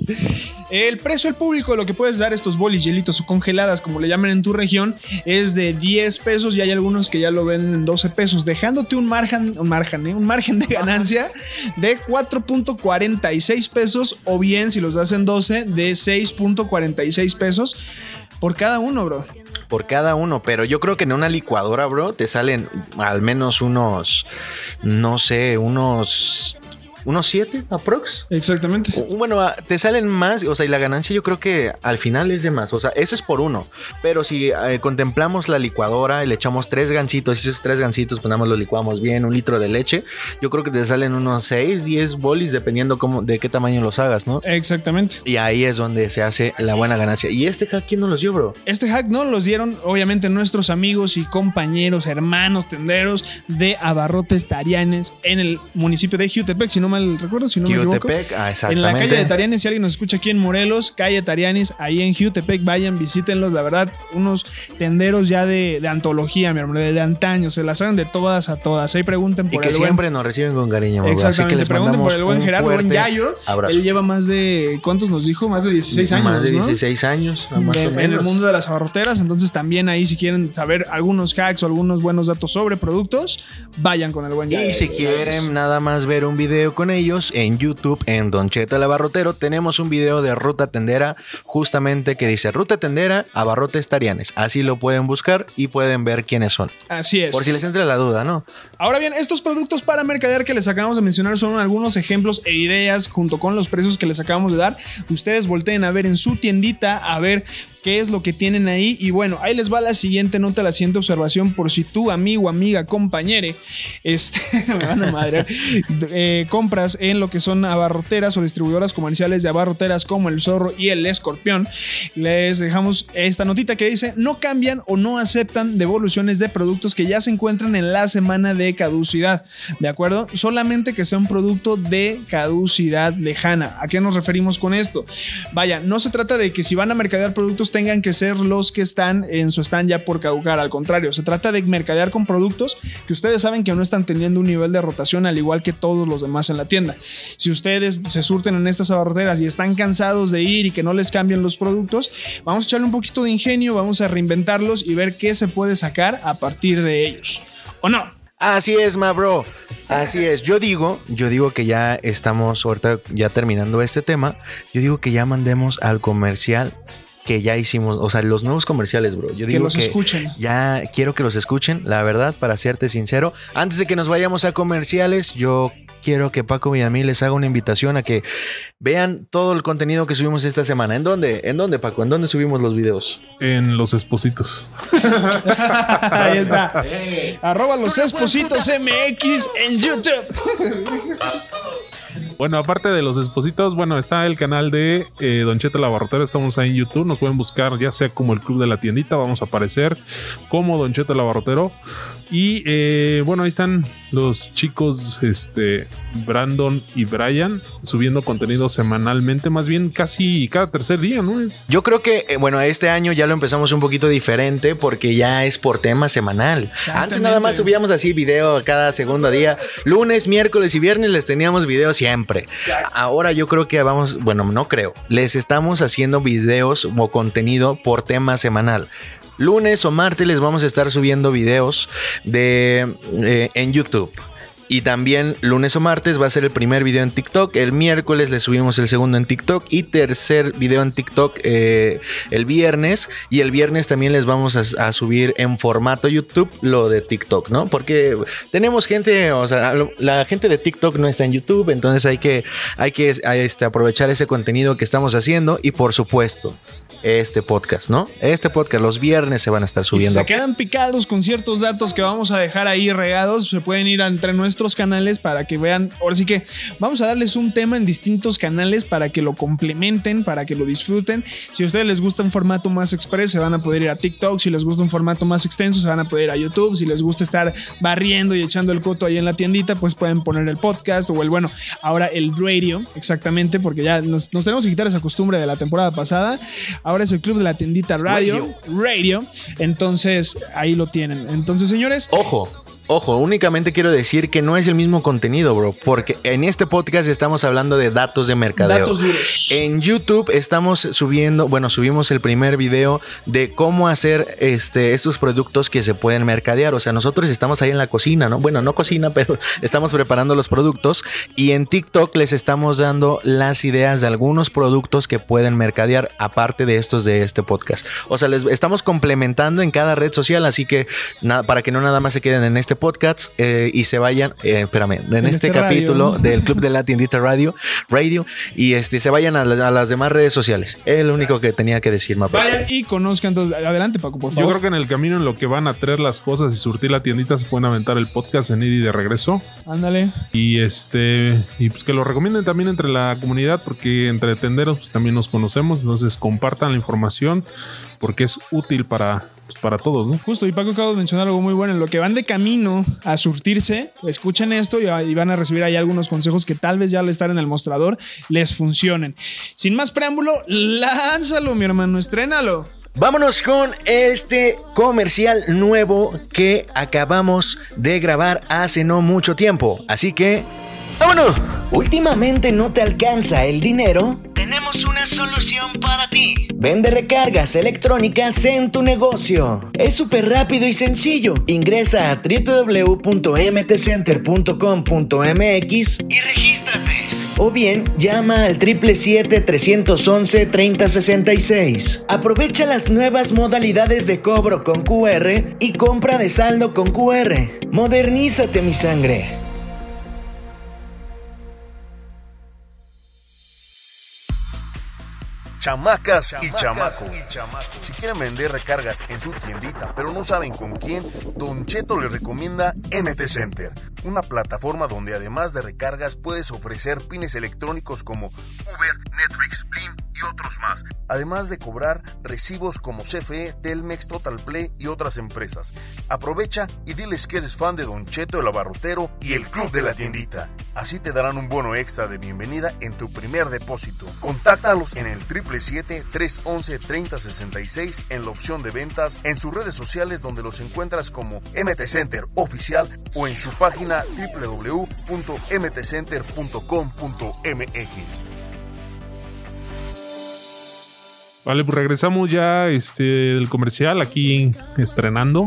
el precio al público de lo que puedes dar estos bolis, hielitos o congeladas, como le llaman en tu región, es de 10 pesos y hay algunos que ya lo venden en 12 pesos, dejándote un margen, un margen, ¿eh? un margen de ganancia de 4.46 pesos o bien si los das en 12 de 6.46 pesos por cada uno, bro. Por cada uno, pero yo creo que en una licuadora, bro, te salen al menos unos, no sé, unos, unos siete aprox. Exactamente. O- Bueno, ah, te salen más, o sea, y la ganancia yo creo que al final es de más, o sea, eso es por uno. Pero si eh, contemplamos la licuadora y le echamos tres gancitos, y esos tres gancitos, pues nada más los licuamos bien, un litro de leche, yo creo que te salen unos 6, 10 bolis, dependiendo cómo, de qué tamaño los hagas, ¿no? Exactamente. Y ahí es donde se hace la buena ganancia. ¿Y este hack quién nos los dio, bro? Este hack no los dieron, obviamente, nuestros amigos y compañeros, hermanos tenderos de Abarrotes Tarianes en el municipio de Jutepec, si no mal recuerdo, si no me equivoco. Jutepec, ah, En la exactamente. calle de Tarianis, si alguien nos escucha aquí en Morelos, calle Tarianis, ahí en Jutepec, vayan, visítenlos, la verdad, unos tenderos ya de, de antología, mi hermano, de, de antaño, se las saben de todas a todas. Ahí pregunten Y por que el buen- siempre nos reciben con cariño, bro. Así que Exactamente, les pregunten por el buen Gerardo, buen Yayo. abrazo. Él lleva más de, ¿cuántos nos dijo? Más de 16 años, Más de ¿no? 16 años, más de- o en el menos. mundo de las abarroteras. Entonces, también ahí, si quieren saber algunos hacks o algunos buenos datos sobre productos, vayan con el buen Yayo. Y si quieren nada más ver un video con ellos en YouTube, en Don Cheta el Abarrotero, tenemos un video de Ruta Tendera, justamente que dice Ruta Tendera, Abarrotes Tarianes. Así lo pueden buscar y pueden ver quiénes son. Así es. Por si les entra la duda, ¿no? Ahora bien, estos productos para mercadear que les acabamos de mencionar son algunos ejemplos e ideas junto con los precios que les acabamos de dar. Ustedes volteen a ver en su tiendita a ver qué es lo que tienen ahí. Y bueno, ahí les va la siguiente nota, la siguiente observación por si tú, amigo, amiga, compañere, este, me van a madrear, eh, compras en lo que son abarroteras o distribuidoras comerciales de abarroteras como el zorro y el escorpión. Les dejamos esta notita que dice, no cambian o no aceptan devoluciones de productos que ya se encuentran en la semana de caducidad. ¿De acuerdo? Solamente que sea un producto de caducidad lejana. ¿A qué nos referimos con esto? Vaya, no se trata de que si van a mercadear productos tengan que ser los que están en su stand ya por caducar. Al contrario, se trata de mercadear con productos que ustedes saben que no están teniendo un nivel de rotación al igual que todos los demás en la tienda. Si ustedes se surten en estas abarroteras y están cansados de ir y que no les cambien los productos, vamos a echarle un poquito de ingenio, vamos a reinventarlos y ver qué se puede sacar a partir de ellos. ¿O no? Así es, ma bro. Así es. Yo digo, yo digo que ya estamos ahorita ya terminando este tema. Yo digo que ya mandemos al comercial que ya hicimos, o sea, los nuevos comerciales, bro. Yo Que digo los escuchen. Ya quiero que los escuchen, la verdad, para serte sincero. Antes de que nos vayamos a comerciales, yo quiero que Paco Villamil les haga una invitación a que vean todo el contenido que subimos esta semana. ¿En dónde? ¿En dónde, Paco? ¿En dónde subimos los videos? En los espositos. Ahí está. Arroba los espositos MX en YouTube. Bueno, aparte de los espositos, bueno, está el canal de eh, Don Cheto Labarrotero. Estamos ahí en YouTube. Nos pueden buscar ya sea como el Club de la Tiendita. Vamos a aparecer como Don Cheto Labarrotero. Y eh, bueno, ahí están los chicos, este, Brandon y Brian, subiendo contenido semanalmente, más bien casi cada tercer día, ¿no? Es- Yo creo que, eh, bueno, este año ya lo empezamos un poquito diferente porque ya es por tema semanal. Antes nada más subíamos así video cada segundo día. Lunes, miércoles y viernes les teníamos video siempre. Ahora yo creo que vamos, bueno, no creo. Les estamos haciendo videos o contenido por tema semanal. Lunes o martes les vamos a estar subiendo videos de eh, en YouTube. Y también lunes o martes va a ser el primer video en TikTok. El miércoles le subimos el segundo en TikTok. Y tercer video en TikTok eh, el viernes. Y el viernes también les vamos a, a subir en formato YouTube lo de TikTok, ¿no? Porque tenemos gente, o sea, la gente de TikTok no está en YouTube. Entonces hay que, hay que este, aprovechar ese contenido que estamos haciendo. Y por supuesto, este podcast, ¿no? Este podcast los viernes se van a estar Y subiendo. se quedan picados con ciertos datos que vamos a dejar ahí regados, se pueden ir entre nuestros canales para que vean. Ahora sí que vamos a darles un tema en distintos canales para que lo complementen, para que lo disfruten. Si a ustedes les gusta un formato más express, se van a poder ir a TikTok. Si les gusta un formato más extenso, se van a poder ir a YouTube. Si les gusta estar barriendo y echando el coto ahí en la tiendita, pues pueden poner el podcast o el, bueno, ahora el radio, exactamente, porque ya nos, nos tenemos que quitar esa costumbre de la temporada pasada. Ahora es el club de la tiendita radio, radio. Entonces ahí lo tienen. Entonces, señores, Ojo, ojo, únicamente quiero decir que no es el mismo contenido, bro, porque en este podcast estamos hablando de datos de mercadeo. Datos duros. En YouTube estamos subiendo, bueno, subimos el primer video de cómo hacer este, estos productos que se pueden mercadear. O sea, nosotros estamos ahí en la cocina, ¿no? Bueno, no cocina, pero estamos preparando los productos y en TikTok les estamos dando las ideas de algunos productos que pueden mercadear aparte de estos de este podcast. O sea, les estamos complementando en cada red social, así que nada, para que no nada más se queden en este podcast eh, y se vayan, eh, espérame, en, En este, este radio. capítulo del Club de la Tiendita Radio, Radio y este se vayan a, la- a las demás redes sociales. Es lo único que tenía que decir, Mapo. vayan y conozcan. Entonces, adelante, Paco, por Yo favor. creo que en el camino en lo que van a traer las cosas y surtir la tiendita se pueden aventar el podcast en id y de regreso. Ándale. Y este, y pues que lo recomienden también entre la comunidad, porque entre tenderos pues, también nos conocemos. Entonces compartan la información, porque es útil para, pues, para todos, ¿no? Justo, y Paco acaba de mencionar algo muy bueno. En lo que van de camino a surtirse, escuchen esto y, y van a recibir ahí algunos consejos que tal vez ya al estar en el mostrador les funcionen. Sin más preámbulo, lánzalo, mi hermano, estrénalo. Vámonos con este comercial nuevo que acabamos de grabar hace no mucho tiempo. Así que, vámonos. ¿Últimamente no te alcanza el dinero? Tenemos una solución para ti. Vende recargas electrónicas en tu negocio. Es súper rápido y sencillo. Ingresa a www.mtcenter.com.mx y regístrate. O bien llama al 777-311-3066. Aprovecha las nuevas modalidades de cobro con QR y compra de saldo con QR. Modernízate mi sangre. Chamacas y chamacos. Si quieren vender recargas en su tiendita, pero no saben con quién, Don Cheto les recomienda MT Center, una plataforma donde además de recargas puedes ofrecer pines electrónicos como Uber, Netflix, Blim y otros más, además de cobrar recibos como CFE, Telmex, Total Play y otras empresas. Aprovecha y diles que eres fan de Don Cheto el Abarrotero y el Club de la Tiendita. Así te darán un bono extra de bienvenida en tu primer depósito. Contáctalos en el 777-311-3066 en la opción de ventas, en sus redes sociales donde los encuentras como MT Center Oficial o en su página www.mtcenter.com.mx. Vale, pues regresamos ya este, del comercial aquí estrenando.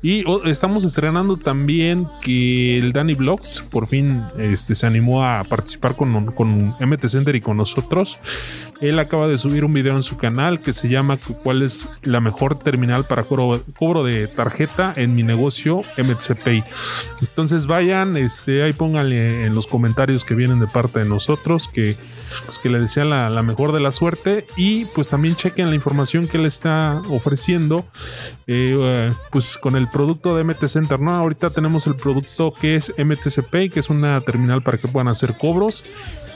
Y estamos estrenando también que el Danny Vlogs por fin este, se animó a participar con, con MT Center y con nosotros. Él acaba de subir un video en su canal que se llama ¿Cuál es la mejor terminal para cobro, cobro de tarjeta en mi negocio MTC Pay? Entonces vayan, este, ahí pónganle en los comentarios que vienen de parte de nosotros que, pues, que le desean la, la mejor de la suerte y pues también chequen la información que él está ofreciendo eh, pues con el producto de MT Center, ¿no? Ahorita tenemos el producto que es MTC Pay, que es una terminal para que puedan hacer cobros.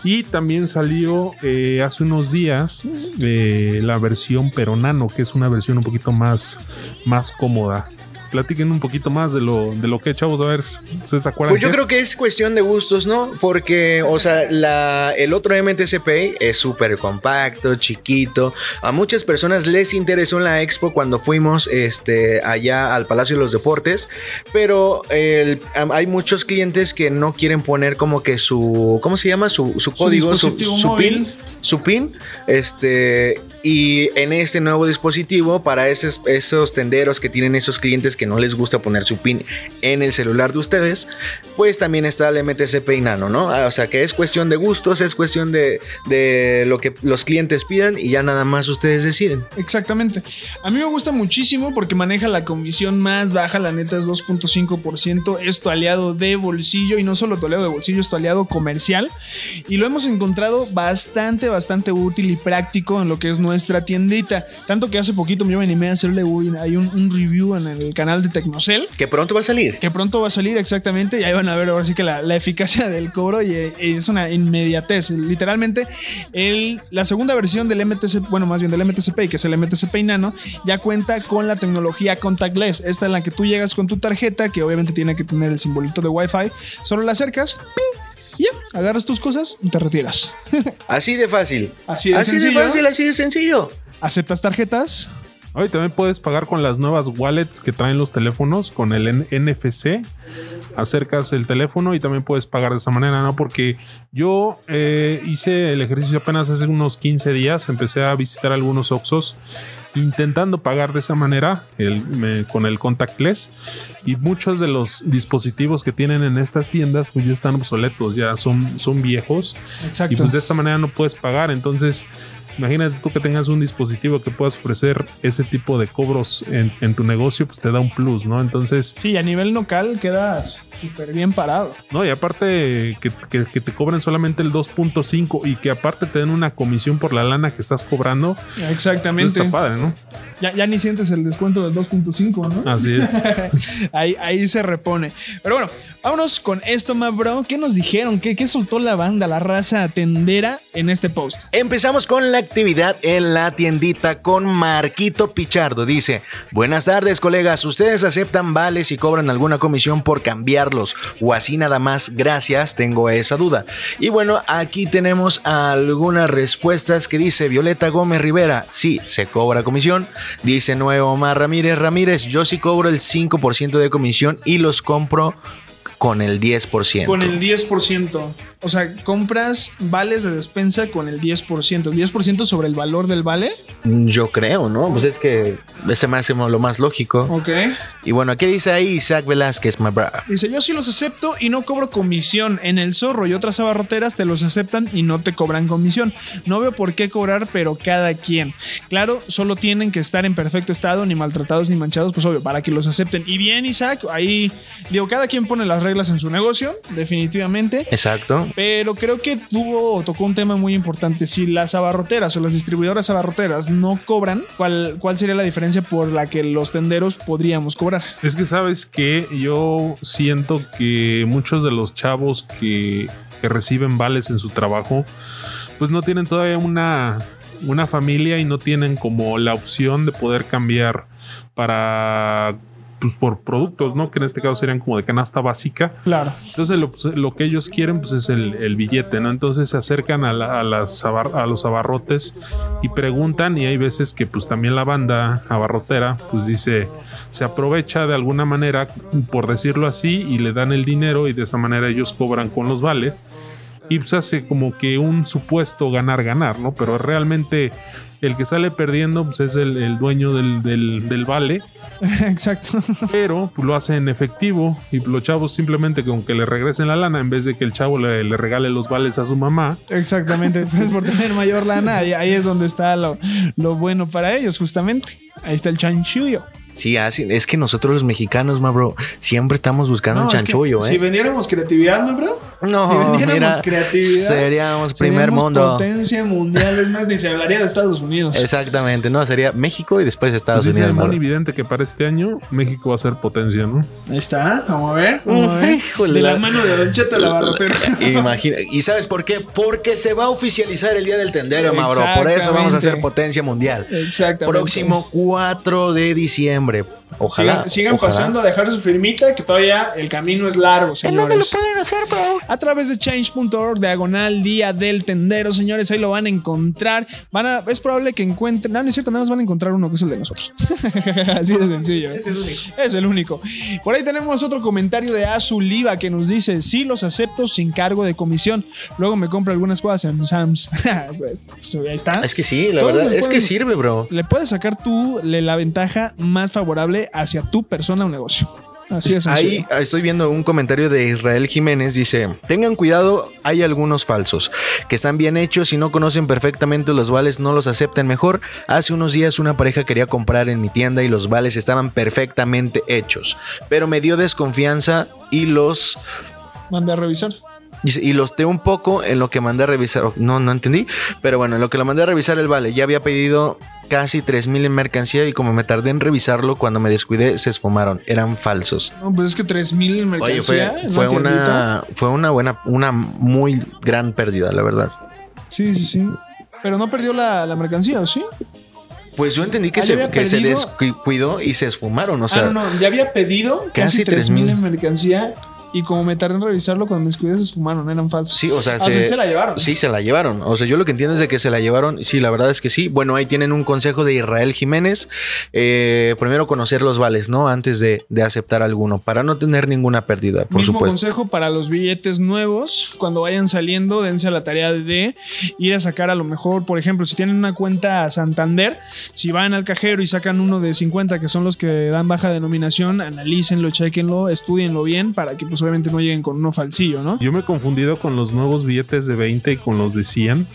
Y también salió eh, hace unos días eh, la versión pero nano, que es una versión un poquito más, más cómoda. Platiquen un poquito más de lo, de lo que chavos, a ver, ¿ustedes se acuerdan? Pues yo creo es? que es cuestión de gustos, ¿no? Porque, o sea, la, el otro MTC Pay es súper compacto, chiquito. A muchas personas les interesó en la expo cuando fuimos este, allá al Palacio de los Deportes, pero el- hay muchos clientes que no quieren poner como que su, ¿cómo se llama? Su, su código, su, su. PIN, su PIN, este... Y en este nuevo dispositivo, para esos, tenderos que tienen esos clientes que no les gusta poner su PIN en el celular de ustedes, pues también está el MTC Pay Nano, ¿no? Ah, O sea que es cuestión de gustos, es cuestión de, de lo que los clientes pidan y ya nada más ustedes deciden. Exactamente. A mí me gusta muchísimo porque maneja la comisión más baja, la neta es 2.5%. Es tu aliado de bolsillo y no solo tu aliado de bolsillo, es tu aliado comercial. Y lo hemos encontrado bastante, bastante útil y práctico en lo que es nuestra tiendita. Tanto que hace poquito me animé a hacerle un, hay un, un review en el canal de Tecnocel. Que pronto va a salir. Que pronto va a salir exactamente y ahí van a ver ahora sí que la, la eficacia del cobro y, eh, es una inmediatez. Literalmente, el, la segunda versión del MTC, bueno, más bien del MTC Pay, que es el MTC Pay Nano, ya cuenta con la tecnología contactless. Esta en la que tú llegas con tu tarjeta, que obviamente tiene que tener el simbolito de Wi-Fi, solo la acercas, ¡ping! Agarras tus cosas y te retiras. Así de fácil. Así de así de fácil, así de sencillo. Aceptas tarjetas, Hoy también puedes pagar con las nuevas wallets que traen los teléfonos con el NFC. Acercas el teléfono y también puedes pagar de esa manera, ¿no? Porque yo eh, hice el ejercicio apenas hace unos 15 días. Empecé a visitar algunos Oxxos intentando pagar de esa manera el- me- con el contactless y muchos de los dispositivos que tienen en estas tiendas pues ya están obsoletos, ya son, son viejos exacto. y pues de esta manera no puedes pagar. Entonces, imagínate tú que tengas un dispositivo que puedas ofrecer ese tipo de cobros en, en tu negocio, pues te da un plus, ¿no? Entonces, Sí, a nivel local quedas súper bien parado. no, y aparte que, que- que te cobren solamente el 2.5 y que aparte te den una comisión por la lana que estás cobrando, pues Exactamente. está padre, ¿no? Ya, ya ni sientes el descuento del 2.5, ¿no? Así es. ahí, ahí se repone. Pero bueno, vámonos con esto, ma bro. ¿Qué nos dijeron? ¿Qué, qué soltó la banda, la raza tendera en este post? Empezamos con la actividad en la tiendita con Marquito Pichardo. Dice, buenas tardes colegas, ¿ustedes aceptan vales y cobran alguna comisión por cambiarlos? O así nada más, gracias, tengo esa duda. Y bueno, aquí tenemos algunas respuestas que dice Violeta Gómez Rivera, sí, se cobra comisión. Dice Nuevo Omar Ramírez Ramírez, yo sí cobro el 5% de comisión y los compro con el 10%. Con el 10%. O sea, compras vales de despensa con el 10%. 10% sobre el valor del vale. Yo creo, ¿no? Pues es que ese me hace lo más lógico. Ok. Y bueno, ¿qué dice ahí Isaac Velázquez, my brother? Dice, yo sí los acepto y no cobro comisión. En el zorro y otras abarroteras te los aceptan y no te cobran comisión. No veo por qué cobrar, pero cada quien. Claro, solo tienen que estar en perfecto estado, ni maltratados ni manchados, pues obvio, para que los acepten. Y bien, Isaac, ahí digo, cada quien pone las reglas en su negocio, definitivamente. Exacto. Pero creo que tuvo tocó un tema muy importante. Si las abarroteras o las distribuidoras abarroteras no cobran, ¿cuál, ¿cuál sería la diferencia por la que los tenderos podríamos cobrar? Es que sabes que yo siento que muchos de los chavos que, que reciben vales en su trabajo, pues no tienen todavía una, una familia y no tienen como la opción de poder cambiar para pues por productos, ¿no? Que en este caso serían como de canasta básica. Claro. Entonces lo, pues, lo que ellos quieren pues es el, el billete, ¿no? Entonces se acercan a, la- a las abar- a los abarrotes y preguntan y hay veces que pues también la banda abarrotera pues dice, se aprovecha de alguna manera, por decirlo así, y le dan el dinero y de esa manera ellos cobran con los vales y pues hace como que un supuesto ganar-ganar, ¿no? Pero realmente el que sale perdiendo pues es el, el dueño del, del- del vale Exacto. pero pues, lo hace en efectivo y los chavos simplemente con que le regresen la lana en vez de que el chavo le, le regale los vales a su mamá. Exactamente. Pues por tener mayor lana, ahí, ahí es donde está lo, lo bueno para ellos, justamente. Ahí está el chanchullo. Sí, así, es que nosotros los mexicanos, ma bro, siempre estamos buscando un No, es que chanchullo, ¿eh? Si vendiéramos creatividad, ¿no, bro? No, si vendiéramos mira, creatividad, seríamos primer seríamos mundo. Potencia mundial, es más, ni se hablaría de Estados Unidos. Exactamente, no, sería México y después Estados Pues Unidos. el ma bro. Moni Vidente que para este año México va a ser potencia, ¿no? Ahí está, vamos a ver. Vamos a ver. Híjole, de la, la- mano de Don Cheto la barrotera. Imagina, ¿y sabes por qué? Porque se va a oficializar el Día del Tendero, ma bro. Por eso vamos a ser potencia mundial. Exactamente. Próximo 4 de diciembre. Ojalá. Sigan, sigan ojalá. pasando a dejar su firmita, que todavía el camino es largo, señores. A través de change.org, diagonal día del tendero, señores, ahí lo van a encontrar. Van a, es probable que encuentren. No, no es cierto, nada más van a encontrar uno que es el de nosotros. Así de sencillo. Es el único. Es el único. Por ahí tenemos otro comentario de Azuliva que nos dice: Sí, los acepto sin cargo de comisión. Luego me compro algunas cosas en Sam's. Pues, ahí está. Es que sí, la Todos verdad, es que pueden- sirve, bro. le puedes sacar tú la ventaja más favorable hacia tu persona o negocio. Así es. Ahí estoy viendo un comentario de Israel Jiménez. Dice: Tengan cuidado, hay algunos falsos que están bien hechos y no conocen perfectamente los vales, no los aceptan mejor. Hace unos días una pareja quería comprar en mi tienda y los vales estaban perfectamente hechos, pero me dio desconfianza y los Mande a revisar. Y los té un poco en lo que mandé a revisar. No, no entendí. Pero bueno, en lo que lo mandé a revisar el vale. Ya había pedido casi 3000 en mercancía y como me tardé en revisarlo, cuando me descuidé, se esfumaron. Eran falsos. No, pues es que 3000 en Oye, fue, mercancía. fue ¿no? una, fue una buena, una muy gran pérdida, la verdad. Sí, sí, sí. Pero no perdió la, la mercancía, ¿o sí? Pues yo entendí que, Ah, se, que se descuidó y se esfumaron. O sea, ah, no, no. Ya había pedido casi Casi 3000 3,000. en mercancía. Y como me tardé en revisarlo, cuando me descuidé se esfumaron, eran falsos. Sí, o sea, Ah, sea, se la llevaron. Sí, se la llevaron. O sea, yo lo que entiendo es de que se la llevaron. Sí, la verdad es que sí. Bueno, ahí tienen un consejo de Israel Jiménez. Eh, primero conocer los vales, ¿no? Antes de, de aceptar alguno, para no tener ninguna pérdida, por Mismo supuesto. consejo para los billetes nuevos. Cuando vayan saliendo, dense a la tarea de ir a sacar a lo mejor, por ejemplo, si tienen una cuenta Santander, si van al cajero y sacan uno de 50, que son los que dan baja denominación, analícenlo, chequenlo, estudienlo bien para que pues obviamente no lleguen con uno falsillo, ¿no? Yo me he confundido con los nuevos billetes de 20 y con los de 100.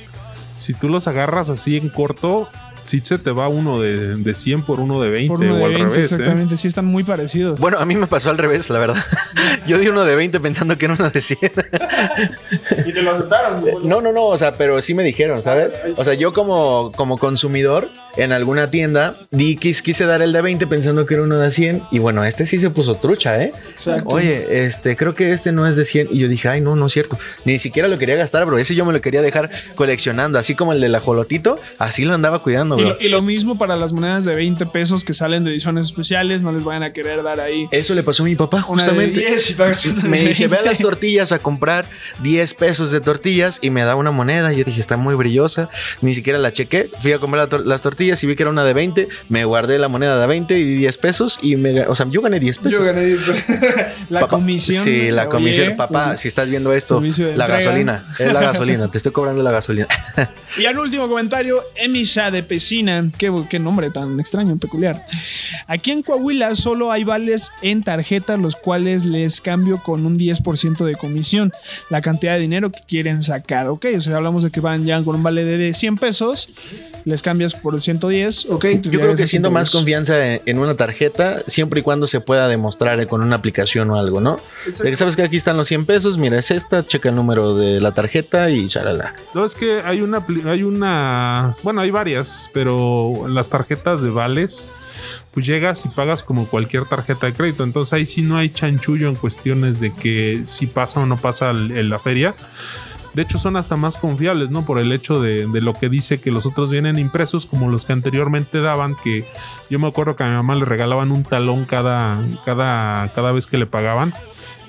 Si tú los agarras así en corto, sí se te va uno de, de 100 por uno de 20 Por uno o de al 20, revés. ¿eh? exactamente, sí están muy parecidos. Bueno, a mí me pasó al revés, la verdad. Yo di uno de 20 pensando que era uno de 100. Y te lo aceptaron. Eh, No, no, no, o sea, pero sí me dijeron, ¿sabes? O sea, yo como, como consumidor en alguna tienda di, quis- quise dar el de 20 pensando que era uno de 100 y bueno, este sí se puso trucha, ¿eh? Exacto. Oye, este, creo que este no es de 100 y yo dije, ay, no, no es cierto. Ni siquiera lo quería gastar, bro. Ese yo me lo quería dejar coleccionando, así como el del ajolotito, así lo andaba cuidando, Y lo, y lo mismo para las monedas de 20 pesos que salen de ediciones especiales, no les vayan a querer dar ahí Eso le pasó a mi papá, una de justamente. 10 y pagas una me dice, ve a 20. las tortillas a comprar 10 pesos de tortillas y me da una moneda. Yo dije, está muy brillosa. Ni siquiera la chequé. Fui a comprar la tor- las tortillas y vi que era una de 20. Me guardé la moneda de 20 y di 10 pesos y me, o sea, yo gané 10 pesos. Yo gané 10 pesos. La Papá, comisión. Sí, la oye, comisión. Papá, pues, si estás viendo esto, la entrega. gasolina. Es la gasolina. Te estoy cobrando la gasolina. Y al último comentario, Emisha de Pesina. Qué, qué nombre tan extraño, peculiar. Aquí en Coahuila solo hay vales en tarjeta, los cuales les cambio con un 10% de comisión. La cantidad de dinero que quieren sacar. Ok, o sea, hablamos de que van ya con un vale de 100 pesos, les cambias por el 110. Ok, Yo creo que siendo más 110. confianza en- una tarjeta, siempre y cuando se pueda demostrar con una aplicación o algo, ¿no? De que sabes que aquí están los 100 pesos, mira, es esta, checa el número de la tarjeta y chalala. No, es que hay una, hay una, bueno, hay varias, pero las tarjetas de vales, pues llegas y pagas como cualquier tarjeta de crédito. Entonces ahí sí no hay chanchullo en cuestiones de que si pasa o no pasa en la feria. De hecho, son hasta más confiables, ¿no? Por el hecho de, de lo que dice que los otros vienen impresos, como los que anteriormente daban, que yo me acuerdo que a mi mamá le regalaban un talón cada, cada, cada vez que le pagaban.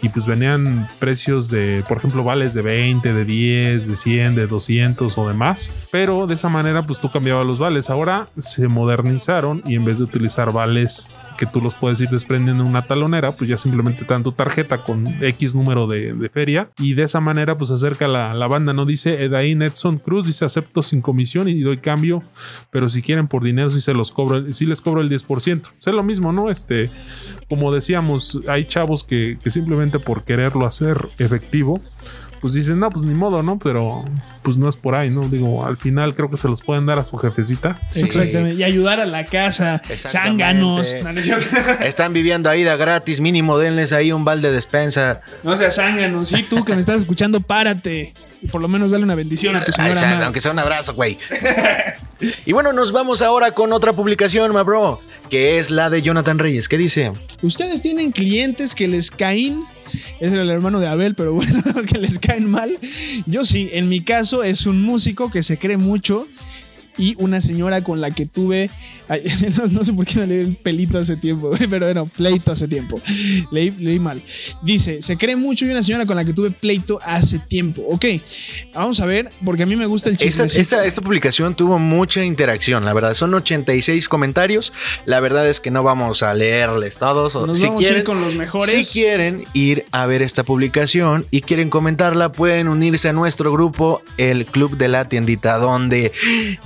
Y pues venían precios de, por ejemplo, vales de 20, de 10, de 100, de 200 o demás. Pero de esa manera, pues tú cambiabas los vales. Ahora se modernizaron y en vez de utilizar vales que tú los puedes ir desprendiendo en una talonera, pues ya simplemente te dan tu tarjeta con X número de, feria. Y de esa manera, pues acerca la, la banda, ¿no? Dice Edaín Edson Cruz, dice acepto sin comisión y doy cambio. Pero si quieren por dinero, sí se los cobro, sí les cobro el 10%. Es lo mismo, ¿no? Este, como decíamos, hay chavos que simplemente por quererlo hacer efectivo, pues dicen, no, pues ni modo, ¿no? Pero pues no es por ahí, ¿no? Digo, al final creo que se los pueden dar a su jefecita. Exactamente. Y ayudar a la casa. Exactamente. Zánganos. Están viviendo ahí de gratis, mínimo denles ahí un balde de despensa. No seas zánganos. Sí, tú que me estás escuchando, párate. Y por lo menos dale una bendición a tu señora. aunque sea un abrazo, güey. y bueno, nos vamos ahora con otra publicación, ma bro, que es la de Jonathan Reyes. ¿Qué dice? Ustedes tienen clientes que les caen. Es el hermano de Abel, pero bueno, que les caen mal. Yo sí, en mi caso es un músico que se cree mucho y una señora con la que tuve. no, no sé por qué me leí el pelito hace tiempo, pero bueno, pleito hace tiempo. Leí, leí mal. Dice: Se cree mucho y una señora con la que tuve pleito hace tiempo. Ok, vamos a ver, porque a mí me gusta el chisme. esta- esta publicación tuvo mucha interacción, la verdad. Son 86 comentarios. La verdad es que no vamos a leerles todos. Nos si vamos a ir quieren, con los mejores. Si quieren ir a ver esta publicación y quieren comentarla, pueden unirse a nuestro grupo, el Club de la Tiendita, donde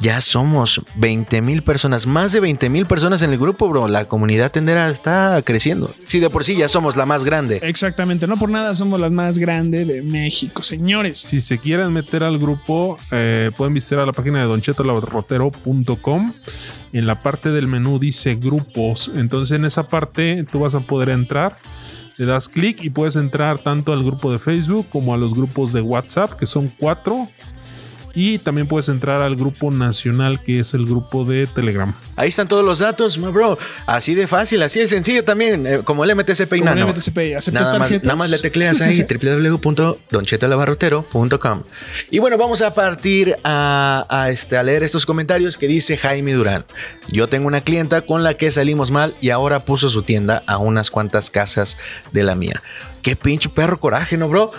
ya somos 20 mil personas, más de 20 mil personas en el grupo, bro. La comunidad tendera está creciendo. Sí, de por sí ya somos la más grande. Exactamente, no por nada somos las más grandes de México, señores. Si se quieren meter al grupo, eh, pueden visitar a la página de donchetolabarrotero.com. En la parte del menú dice grupos. Entonces en esa parte tú vas a poder entrar. Le das clic y puedes entrar tanto al grupo de Facebook como a los grupos de WhatsApp, que son cuatro. Y también puedes entrar al grupo nacional, que es el grupo de Telegram. Ahí están todos los datos, my bro. Así de fácil, así de sencillo también, eh, como el MTCP y Nano. MTCP, ¿aceptas Nada más, nada más le tecleas ahí www.donchetolabarrotero.com. Y bueno, vamos a partir a, a, este, a leer estos comentarios que dice Jaime Durán. Yo tengo una clienta con la que salimos mal y ahora puso su tienda a unas cuantas casas de la mía. Qué pinche perro coraje, ¿no, bro?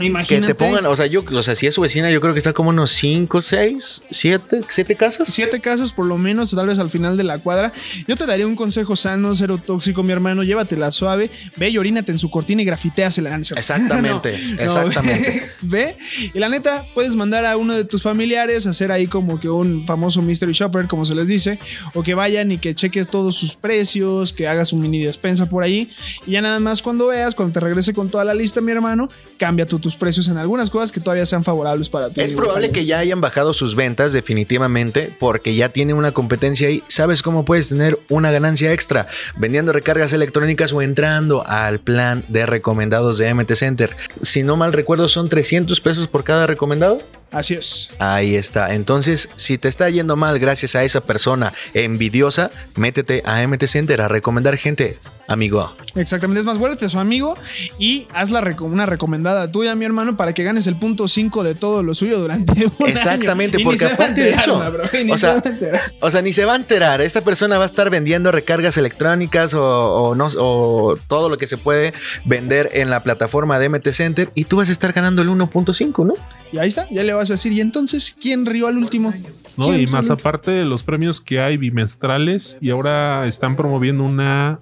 Imagínate. Que te pongan, o sea, yo, o sea, si es su vecina, yo creo que está como unos 5, 6, 7, 7 casas. Siete casos por lo menos, tal vez al final de la cuadra. Yo te daría un consejo sano, cero tóxico, mi hermano. Llévatela suave, ve y orínate en su cortina y grafiteasela. ¿no? Exactamente, No, no, exactamente. Ve, ve. Y la neta, puedes mandar a uno de tus familiares a hacer ahí como que un famoso mystery shopper, como se les dice, o que vayan y que cheques todos sus precios, que hagas un mini despensa por ahí. Y ya nada más cuando veas, cuando te regrese con toda la lista, mi hermano, cambia tu tus precios en algunas cosas que todavía sean favorables para ti. Es probable que ya hayan bajado sus ventas definitivamente porque ya tiene una competencia ahí. ¿Sabes cómo puedes tener una ganancia extra? Vendiendo recargas electrónicas o entrando al plan de recomendados de MT Center. Si no mal recuerdo son 300 pesos por cada recomendado. Así es. Ahí está. Entonces, si te está yendo mal gracias a esa persona envidiosa, métete a MT Center a recomendar gente, amigo. Exactamente, es más, vuélvete a su amigo y haz la reco- una recomendada tuya, mi hermano, para que ganes el punto 5 de todo lo suyo durante un Exactamente, año. Porque se va a aparte de eso, bro, o se sea, va a enterar. o sea, ni se va a enterar. Esta persona va a estar vendiendo recargas electrónicas o, o no, o todo lo que se puede vender en la plataforma de MT Center y tú vas a estar ganando el 1.5, ¿no? Y ahí está, ya le vas a decir, y entonces, ¿quién rió al último? ¿no? ¿Quién Y más aparte de los premios que hay bimestrales y ahora están promoviendo una,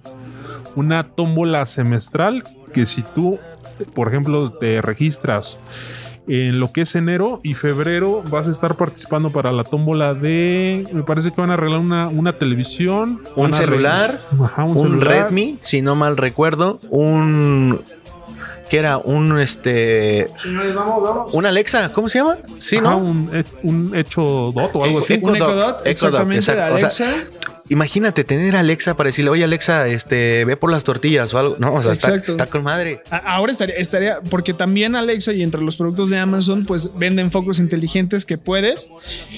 una tómbola semestral que si tú, por ejemplo, te registras en lo que es enero y febrero vas a estar participando para la tómbola de, me parece que van a arreglar una, una televisión, Un celular, arreglar- ajá, un, Un celular, Redmi, si no mal recuerdo, un que era un este un Alexa, ¿cómo se llama? Sí, ajá, ¿no? un, he- un hecho dot o algo Eh, así. Echo Un Dot, Echo Dot, Echo Dot, exactamente, de exacto. O sea, Alexa. Imagínate tener a Alexa para decirle, oye Alexa, este, ve por las tortillas o algo. No, o sea, está, está con madre. Ahora estaría, estaría, porque también Alexa y entre los productos de Amazon, pues venden focos inteligentes que puedes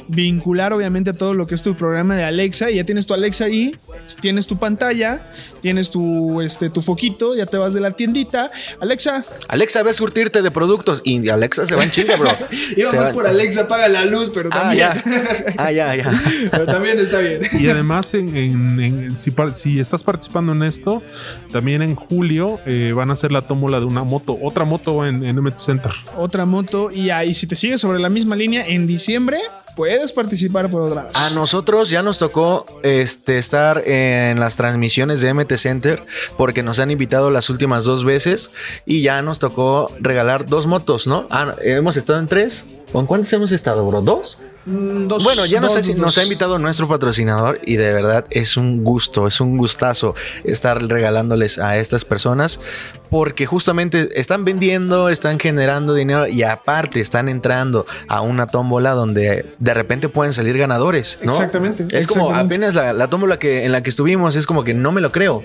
vincular obviamente a todo lo que es tu programa de Alexa. Y ya tienes tu Alexa ahí, tienes tu pantalla, tienes tu, este, tu foquito, ya te vas de la tiendita. Alexa, Alexa, ve a surtirte de productos. Y Alexa se va en chinga, bro. iba Se más va- por Alexa, apaga la luz, pero Ah, también. ya. Ah, ya, ya. pero también está bien. Y además, en, en- en- si, estás participando en esto, también en julio eh, van a hacer la tómbola de una moto, otra moto en, en MT Center. Otra moto. Y ahí, si te sigues sobre la misma línea, en diciembre puedes participar por otra vez. A nosotros ya nos tocó este, estar en las transmisiones de MT Center porque nos han invitado las últimas dos veces y ya nos tocó regalar dos motos, ¿no? Ah, hemos estado en tres. ¿Con cuántas hemos estado, bro? ¿Dos? Mm, dos- Bueno, ya nos, dos- ha, nos ha invitado nuestro patrocinador y de verdad es un gusto, es un gustazo estar regalándoles a estas personas porque justamente están vendiendo, están generando dinero y aparte están entrando a una tómbola donde de repente pueden salir ganadores, ¿no? Exactamente, Es como apenas la, la tómbola que, en la que estuvimos, es como que no me lo creo.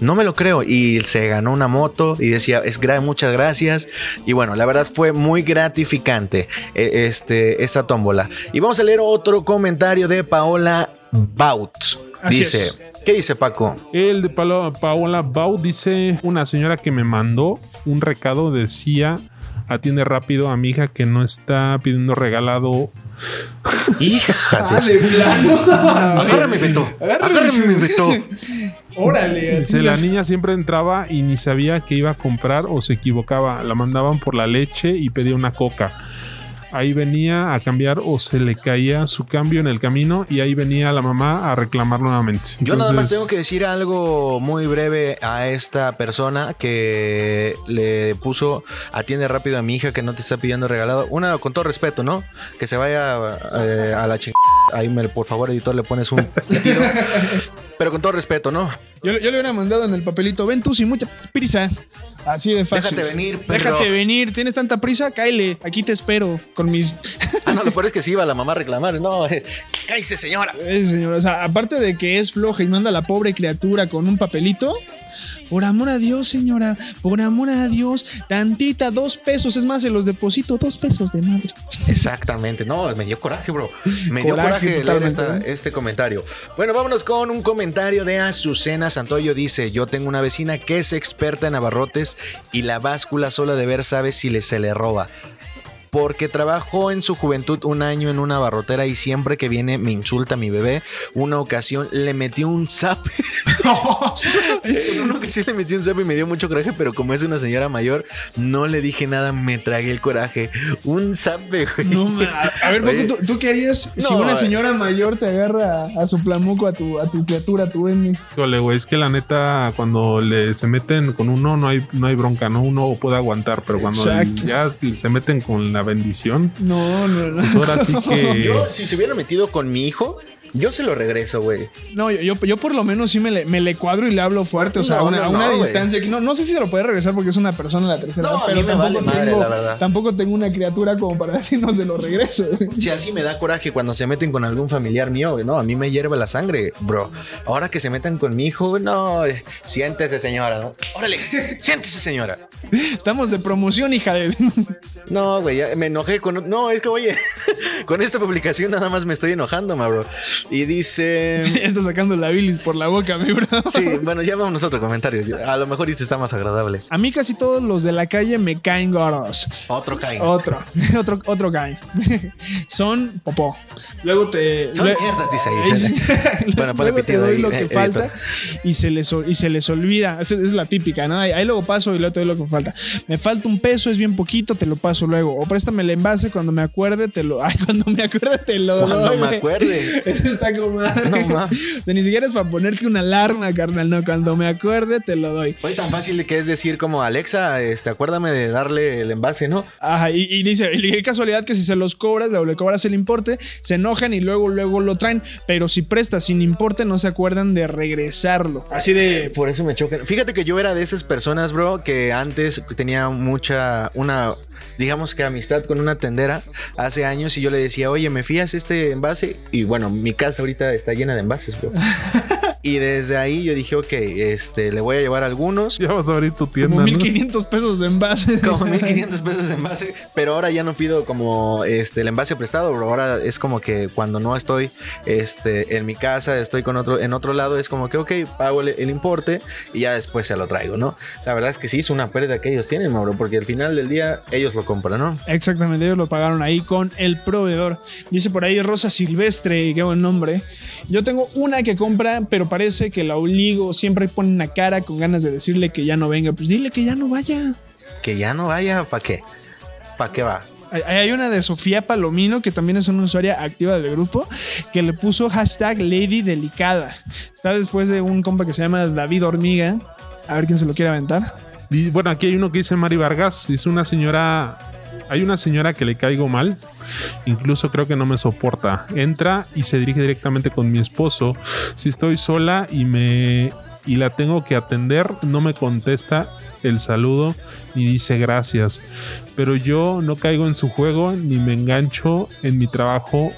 No me lo creo. Y se ganó una moto y decía, es gra- muchas gracias. Y bueno, la verdad fue muy gratificante eh, este, esta tómbola. Y vamos a leer otro comentario de Paola Baut. Así dice, es. ¿qué dice Paco? El de Palo- Paola Bau dice: Una señora que me mandó un recado decía. Atiende rápido a mi hija que no está pidiendo regalado. Ah, de plano. Agárrame, Beto. Agárrame, Beto. Órale. Dice, la niña siempre entraba y ni sabía que iba a comprar o se equivocaba. La mandaban por la leche y pedía una coca. Ahí venía a cambiar o se le caía su cambio en el camino y ahí venía la mamá a reclamar nuevamente. Yo nada más tengo que decir algo muy breve a esta persona que le puso atiende rápido a mi hija que no te está pidiendo regalado. Una con todo respeto, ¿no? Que se vaya eh, a la chingada. Ahí me, por favor, editor, le pones un pitido. Pero con todo respeto, ¿no? Yo, yo le hubiera mandado en el papelito, ven tú sin mucha prisa. Así de fácil. Déjate venir, perro. Déjate venir. ¿Tienes tanta prisa? Cáele. Aquí te espero con mis... Ah, no, lo peor es que sí iba la mamá a reclamar. No, eh, cállese, señora. Eh, señor, o sea, aparte de que es floja y manda a la pobre criatura con un papelito... Por amor a Dios, señora, por amor a Dios, tantita, dos pesos, es más, se los deposito, dos pesos de madre. Exactamente, no, me dio coraje, bro. Me dio Coraje, coraje leer este comentario. Bueno, vámonos con un comentario de Azucena Santoyo. Dice: Yo tengo una vecina que es experta en abarrotes y la báscula sola de ver sabe si le, se le roba. Porque trabajó en su juventud un año en una barrotera y siempre que viene me insulta a mi bebé. Una ocasión le metió un zap. una ocasión le metió un zap y me dio mucho coraje, pero como es una señora mayor, no le dije nada, me tragué el coraje. Un zap, güey. No, a ver, Oye. ¿tú, tú qué harías si una eh. señora mayor te agarra a, a su plamuco, a tu, a tu criatura, a tu N? Híjole, güey, es que la neta, cuando le se meten con uno, no hay, no hay bronca, ¿no? Uno puede aguantar, pero cuando Exacto. ya se meten con la bendición, No, no, no. pues ahora sí que. Yo, si se hubiera metido con mi hijo, Yo se lo regreso, güey. No, yo, yo, yo por lo menos sí me le, me le cuadro y le hablo fuerte, o sea, No, a una, no, a una no, güey. distancia. que No, no sé si se lo puede regresar porque es una persona de la tercera No, edad, a pero mí me tampoco, vale madre, tengo, la verdad. tampoco tengo una criatura como para decir no se lo regreso. Si así me da coraje cuando se meten con algún familiar mío, no, a mí me hierve la sangre, bro. Ahora que se metan con mi hijo, no, siéntese señora, ¿no? Órale, siéntese señora. Estamos de promoción, hija de. No, güey, ya me enojé con... No, es que, oye, con esta publicación nada más me estoy enojando, ma, bro. Y dice... Está sacando la bilis por la boca, mi bro. Sí, bueno, ya vamos a otro comentario. A lo mejor este está más agradable. A mí casi todos los de la calle me caen gordos. Otro Cain. Otro, otro, otro guy. Son popó. Luego te. Son mierdas, dice ahí. bueno, ponle luego te doy ahí. lo que eh, falta editor. y se, les, y se les olvida. Es la típica, ¿no? Ahí, ahí luego paso y luego te doy lo que falta. Me falta un peso, es bien poquito, te lo paso luego. O préstame el envase cuando me acuerde, te lo. Ay, cuando me acuerde, te lo Cuando doy. me acuerde. Está como madre. No. O sea, ni siquiera es para ponerte una alarma, carnal. No, cuando me acuerde, te lo doy. Oye, tan fácil que es decir como Alexa, este, acuérdame de darle el envase, ¿no? Ajá, y, y dice, y qué casualidad que si se los cobras, le cobras el importe, se enojan y luego, luego lo traen. Pero si prestas sin importe, no se acuerdan de regresarlo. Así de. Por eso me chocan. Fíjate que yo era de esas personas, bro, que antes tenía mucha, una, digamos que amistad con una tendera hace años y yo le decía, oye, ¿me fías este envase? Y bueno, mi casa ahorita está llena de envases, bro. Y desde ahí yo dije, ok, este, le voy a llevar algunos. Ya vas a abrir tu tienda. Como ¿no? 1500 pesos de envase. Como 1500 pesos de envase, pero ahora ya no pido como este el envase prestado, bro. Ahora es como que cuando no estoy este en mi casa, estoy con otro en otro lado, es como que ok, pago el, el importe y ya después se lo traigo, ¿no? La verdad es que sí es una pérdida que ellos tienen, Mauro, porque al final del día ellos lo compran, ¿no? Exactamente, ellos lo pagaron ahí con el proveedor. Dice por ahí Rosa Silvestre, qué buen nombre. Yo tengo una que compra, pero parece que la obligo. Siempre pone una cara con ganas de decirle que ya no venga. Pues dile que ya no vaya. Que ya no vaya, ¿para qué? ¿Para qué va? Hay- Hay una de Sofía Palomino, que también es una usuaria activa del grupo, que le puso hashtag Lady Delicada. Está después de un compa que se llama David Hormiga. A ver quién se lo quiere aventar. Y bueno, aquí hay uno que dice Mari Vargas. Dice una señora. Hay una señora que le caigo mal. Incluso creo que no me soporta. Entra y se dirige directamente con mi esposo. Si estoy sola y me. y la tengo que atender, no me contesta el saludo ni dice gracias. Pero yo no caigo en su juego ni me engancho en mi trabajo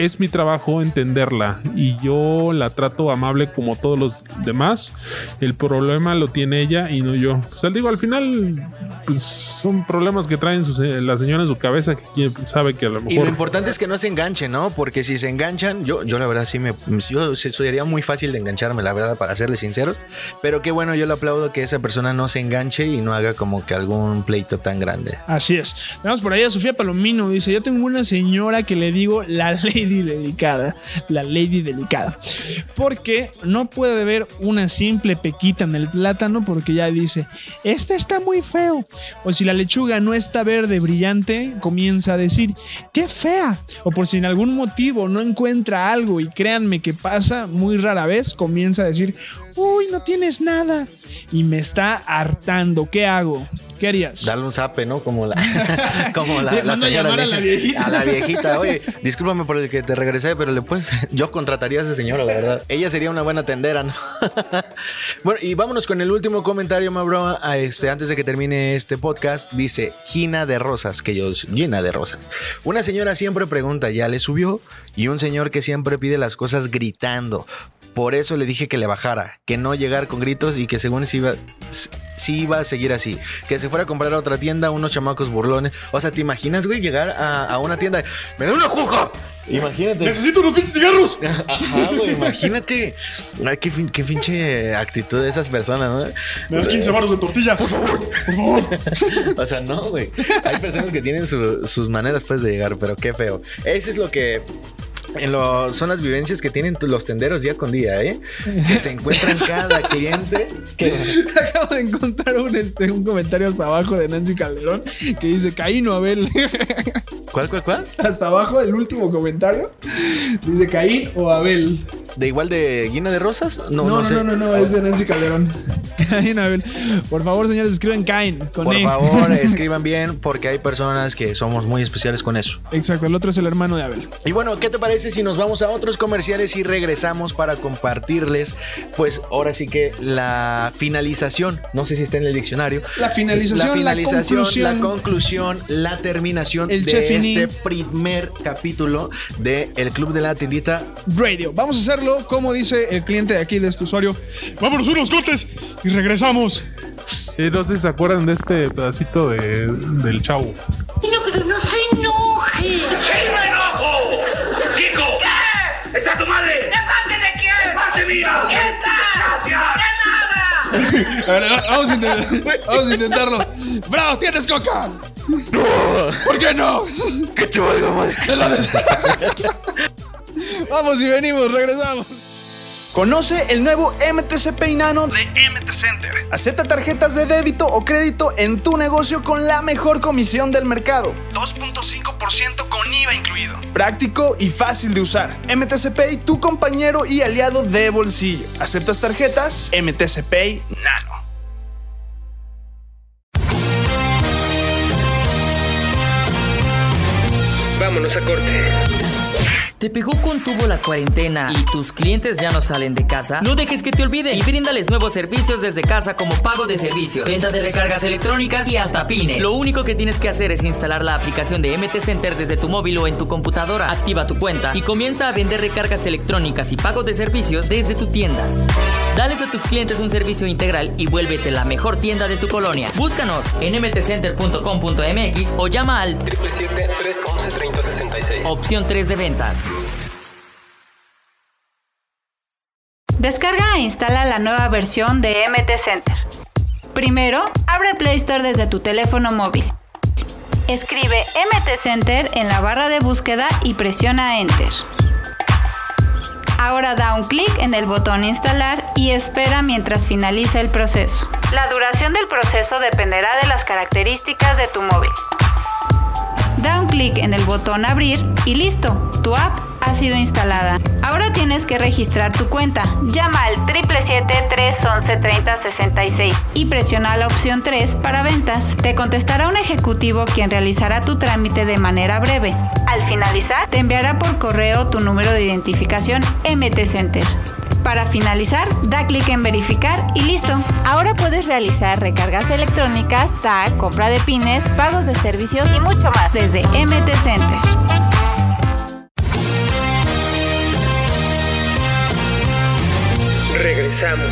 es mi trabajo entenderla y yo la trato amable como todos los demás. El problema lo tiene ella y no yo. O sea, digo, al final pues, son problemas que traen sus- eh, la señora en su cabeza que quién sabe que a lo Y lo mejor... importante es que no se enganchen, ¿no? Porque si se enganchan, yo, yo la verdad sí me. Yo se- sería muy fácil de engancharme, la verdad, para serles sinceros. Pero qué bueno, yo le aplaudo que esa persona no se enganche y no haga como que algún pleito tan grande. Así es. Vamos por ahí a Sofía Palomino. Dice: Yo tengo una señora que le digo la lady delicada. La lady delicada. Porque no puede ver una simple pequita en el plátano porque ya dice: Este está muy feo. O si la lechuga no está verde brillante, comienza a decir: ¡Qué fea! O por si en algún motivo no encuentra algo y créanme que pasa muy rara vez, comienza a decir: Uy, no tienes nada. Y me está hartando. ¿Qué hago? ¿Qué harías? Darle un zape, ¿no? Como la, como la, la a señora llamar a la viejita. A la viejita, oye, discúlpame por el que te regresé, pero le puedes. Yo contrataría a esa señora, la verdad. Ella sería una buena tendera, ¿no? bueno, y vámonos con el último comentario, ma bro. A este, antes de que termine este podcast, dice Gina de Rosas, que yo, Gina de Rosas. Una señora siempre pregunta, ¿ya le subió? Y un señor que siempre pide las cosas gritando. Por eso le dije que le bajara, que no llegar con gritos y que según si iba, si iba a seguir así. Que se fuera a comprar a otra tienda unos chamacos burlones. O sea, ¿te imaginas, güey, llegar a, a una tienda? ¡Me da una juja! Imagínate. Necesito unos 20 cigarros. Ajá, güey, imagínate. Ay, qué, fin- qué pinche actitud de esas personas, ¿no? Me das 15 baros de tortilla. Por favor, por favor. O sea, no, güey. Hay personas que tienen su- sus maneras pues de llegar, pero qué feo. Eso es lo que en lo- son las vivencias que tienen los tenderos día con día, ¿eh? Que se encuentran cada cliente. Que, Acabo de encontrar un, este, un comentario hasta abajo de Nancy Calderón que dice Caín o Abel. ¿Cuál, cuál, cuál? hasta abajo, el último comentario. Dice Caín o Abel. ¿De igual de Guina de Rosas? No, No, no, no, sé. no, no, no, es de Nancy Calderón. Caín Abel. Por favor, señores, escriben Cain con Por E. favor, escriban bien porque hay personas que somos muy especiales con eso. Exacto, el otro es el hermano de Abel. Y bueno, ¿qué te parece si nos vamos a otros comerciales y regresamos para compartirles, pues ahora sí que la finalización, no sé si está en el diccionario, La finalización, la, finalización, la la conclusión. conclusión, la terminación El de chefini. este primer capítulo de El Club de la Tiendita. Radio. Vamos a hacerlo como dice el cliente de aquí de este usuario. Vámonos unos cortes y regresamos. Eh, no sé si se acuerdan de este pedacito de, del chavo. ¡No se enoje! ¡Sí me enojo! ¡Kiko! ¿Qué? ¿Está tu madre? ¿De parte de quién? ¡De parte mía! ¡Quieta! ¡Gracias! ¡De nada! A ver, vamos a, intentar- vamos a intentarlo. ¡Bravo! ¡Tienes coca! ¡No! ¿Por qué no? ¡Que te valga madre! Vamos y venimos, regresamos. Conoce el nuevo MTC Nano de MT Center. Acepta tarjetas de débito o crédito en tu negocio con la mejor comisión del mercado. 2.5% con IVA incluido. Práctico y fácil de usar. MTC Pay, tu compañero y aliado de bolsillo. ¿Aceptas tarjetas? MTC Pay Nano. Vámonos a corte. ¿Te pegó con tubo la cuarentena y tus clientes ya no salen de casa? No dejes que te olviden y bríndales nuevos servicios desde casa como pago de servicios, venta de recargas electrónicas y hasta pines. Lo único que tienes que hacer es instalar la aplicación de MT Center desde tu móvil o en tu computadora, activa tu cuenta y comienza a vender recargas electrónicas y pago de servicios desde tu tienda. Dales a tus clientes un servicio integral y vuélvete la mejor tienda de tu colonia. Búscanos en mtcenter.com.mx o llama al 777-311-3066. opción 3 de ventas. Descarga e instala la nueva versión de MT Center. Primero, abre Play Store desde tu teléfono móvil. Escribe MT Center en la barra de búsqueda y presiona Enter. Ahora da un clic en el botón Instalar y espera mientras finaliza el proceso. La duración del proceso dependerá de las características de tu móvil. Da un clic en el botón Abrir y listo, tu app ha sido instalada. Ahora tienes que registrar tu cuenta. Llama al 777-311-3066 y presiona la opción 3 para ventas. Te contestará un ejecutivo quien realizará tu trámite de manera breve. Al finalizar, te enviará por correo tu número de identificación MT Center. Para finalizar, da clic en verificar y listo. Ahora puedes realizar recargas electrónicas, tag, compra de pines, pagos de servicios y mucho más desde MT Center. Regresamos.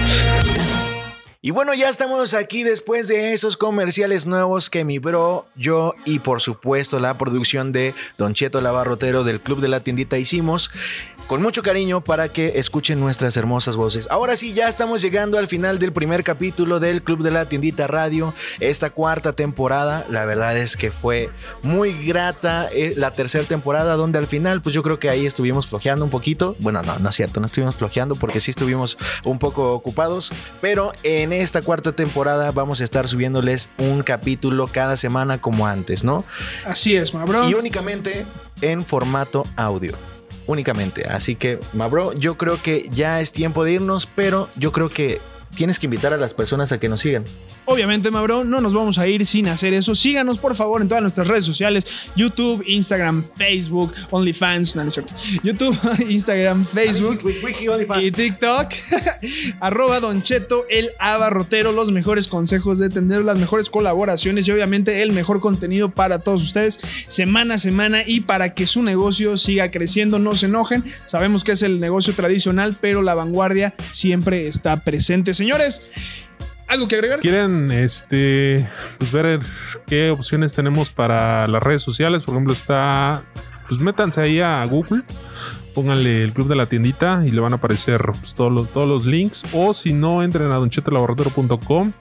Y bueno, ya estamos aquí después de esos comerciales nuevos que mi bro, yo y por supuesto la producción de Don Cheto Lavarrotero del Club de la Tiendita hicimos con mucho cariño para que escuchen nuestras hermosas voces. Ahora sí, ya estamos llegando al final del primer capítulo del Club de la Tiendita Radio, esta cuarta temporada. La verdad es que fue muy grata eh, la tercera temporada, donde al final, pues yo creo que ahí estuvimos flojeando un poquito. Bueno, no, no es cierto, no estuvimos flojeando porque sí estuvimos un poco ocupados, pero en esta cuarta temporada vamos a estar subiéndoles un capítulo cada semana como antes, ¿no? Así es, ma bro. Y únicamente en formato audio. Únicamente. Así que, Mabro, yo creo que ya es tiempo de irnos, pero yo creo que tienes que invitar a las personas a que nos sigan. Obviamente, Mabro, no nos vamos a ir sin hacer eso. Síganos, por favor, en todas nuestras redes sociales: YouTube, Instagram, Facebook, OnlyFans, no, no es cierto. YouTube, Instagram, Facebook y TikTok. Arroba Don Cheto, el abarrotero, los mejores consejos de tener las mejores colaboraciones y obviamente el mejor contenido para todos ustedes semana a semana y para que su negocio siga creciendo. No se enojen, sabemos que es el negocio tradicional, pero la vanguardia siempre está presente. Señores, ¿algo que agregar? ¿Quieren este pues ver qué opciones tenemos para las redes sociales? Por ejemplo, está. Pues métanse ahí a Google, pónganle el club de la tiendita y le van a aparecer pues, todos, los, todos los links. O si no, entren a donchetolaboratorio.com.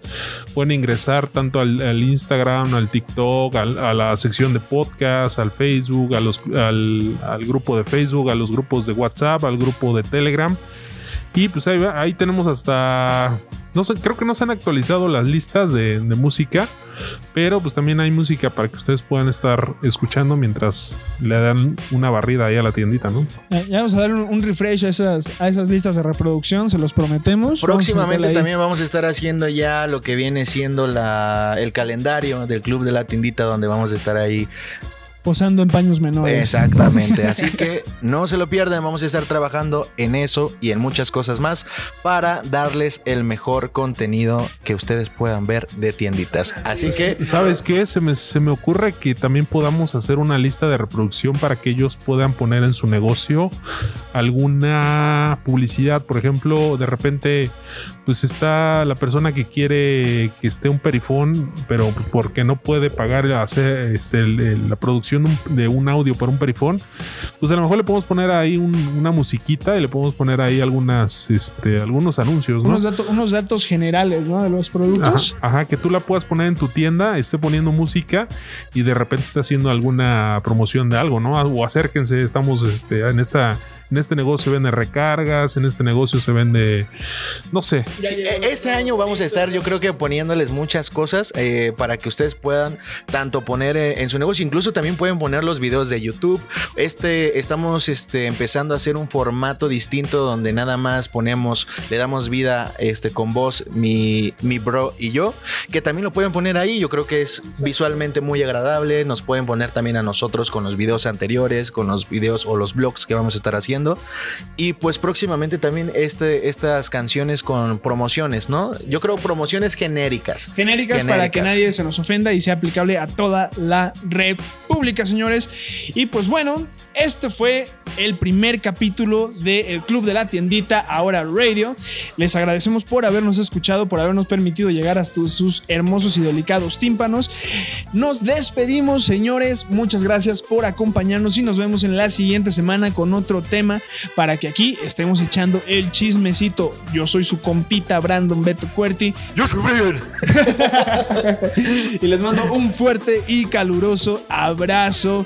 Pueden ingresar tanto al, Instagram, al TikTok, a la sección de podcast, al Facebook, al, al grupo de Facebook, a los grupos de WhatsApp, al grupo de Telegram Y pues ahí, va- ahí tenemos hasta. No sé, creo que no se han actualizado las listas de, de música, pero pues también hay música para que ustedes puedan estar escuchando mientras le dan una barrida ahí a la tiendita, ¿no? Ya, ya vamos a dar un, un refresh a esas, a esas listas de reproducción, se los prometemos. Próximamente también vamos a estar haciendo ya lo que viene siendo la, el calendario del Club de la Tiendita, donde vamos a estar ahí Posando en paños menores. Exactamente, así que no se lo pierdan, vamos a estar trabajando en eso y en muchas cosas más para darles el mejor contenido que ustedes puedan ver de tienditas. Así que ¿Sabes qué? Se me, se me ocurre que también podamos hacer una lista de reproducción para que ellos puedan poner en su negocio alguna publicidad. Por ejemplo, de repente, pues está la persona que quiere que esté un perifón, pero pues porque no puede pagar hacer este, la producción de un- de un audio por un perifón. Pues a lo mejor le podemos poner ahí un- una musiquita y le podemos poner ahí algunas, este, algunos anuncios, ¿no? Unos, datos, unos datos generales ¿no? de los productos. Ajá, ajá, que tú la puedas poner en tu tienda, esté poniendo música y de repente está haciendo alguna promoción de algo, ¿no? O acérquense, estamos este, en esta. En este negocio se vende recargas, en este negocio se vende, no sé, e- este año vamos a estar, yo creo que poniéndoles muchas cosas eh, para que ustedes puedan tanto poner eh, en su negocio, incluso también pueden poner los videos de YouTube. Este, estamos este, empezando a hacer un formato distinto donde nada más ponemos, le damos vida este, con voz, mi, mi bro y yo, que también lo pueden poner ahí. Yo creo que es visualmente muy agradable. Nos pueden poner también a nosotros con los videos anteriores, con los videos o los blogs que vamos a estar haciendo. Y pues próximamente también este, estas canciones con promociones, ¿no? Yo creo promociones genéricas. Genéricas, para que Genéricas. nadie se nos ofenda y sea aplicable a toda la república, señores. Y pues bueno, este fue el primer capítulo del Club de la Tiendita, ahora Radio. Les agradecemos por habernos escuchado, por habernos permitido llegar hasta sus hermosos y delicados tímpanos. Nos despedimos, señores. Muchas gracias por acompañarnos y nos vemos en la siguiente semana con otro tema para que aquí estemos echando el chismecito. Yo soy su compita Brandon Beto Cuerti. Yo soy Brian. y les mando un fuerte y caluroso abrazo.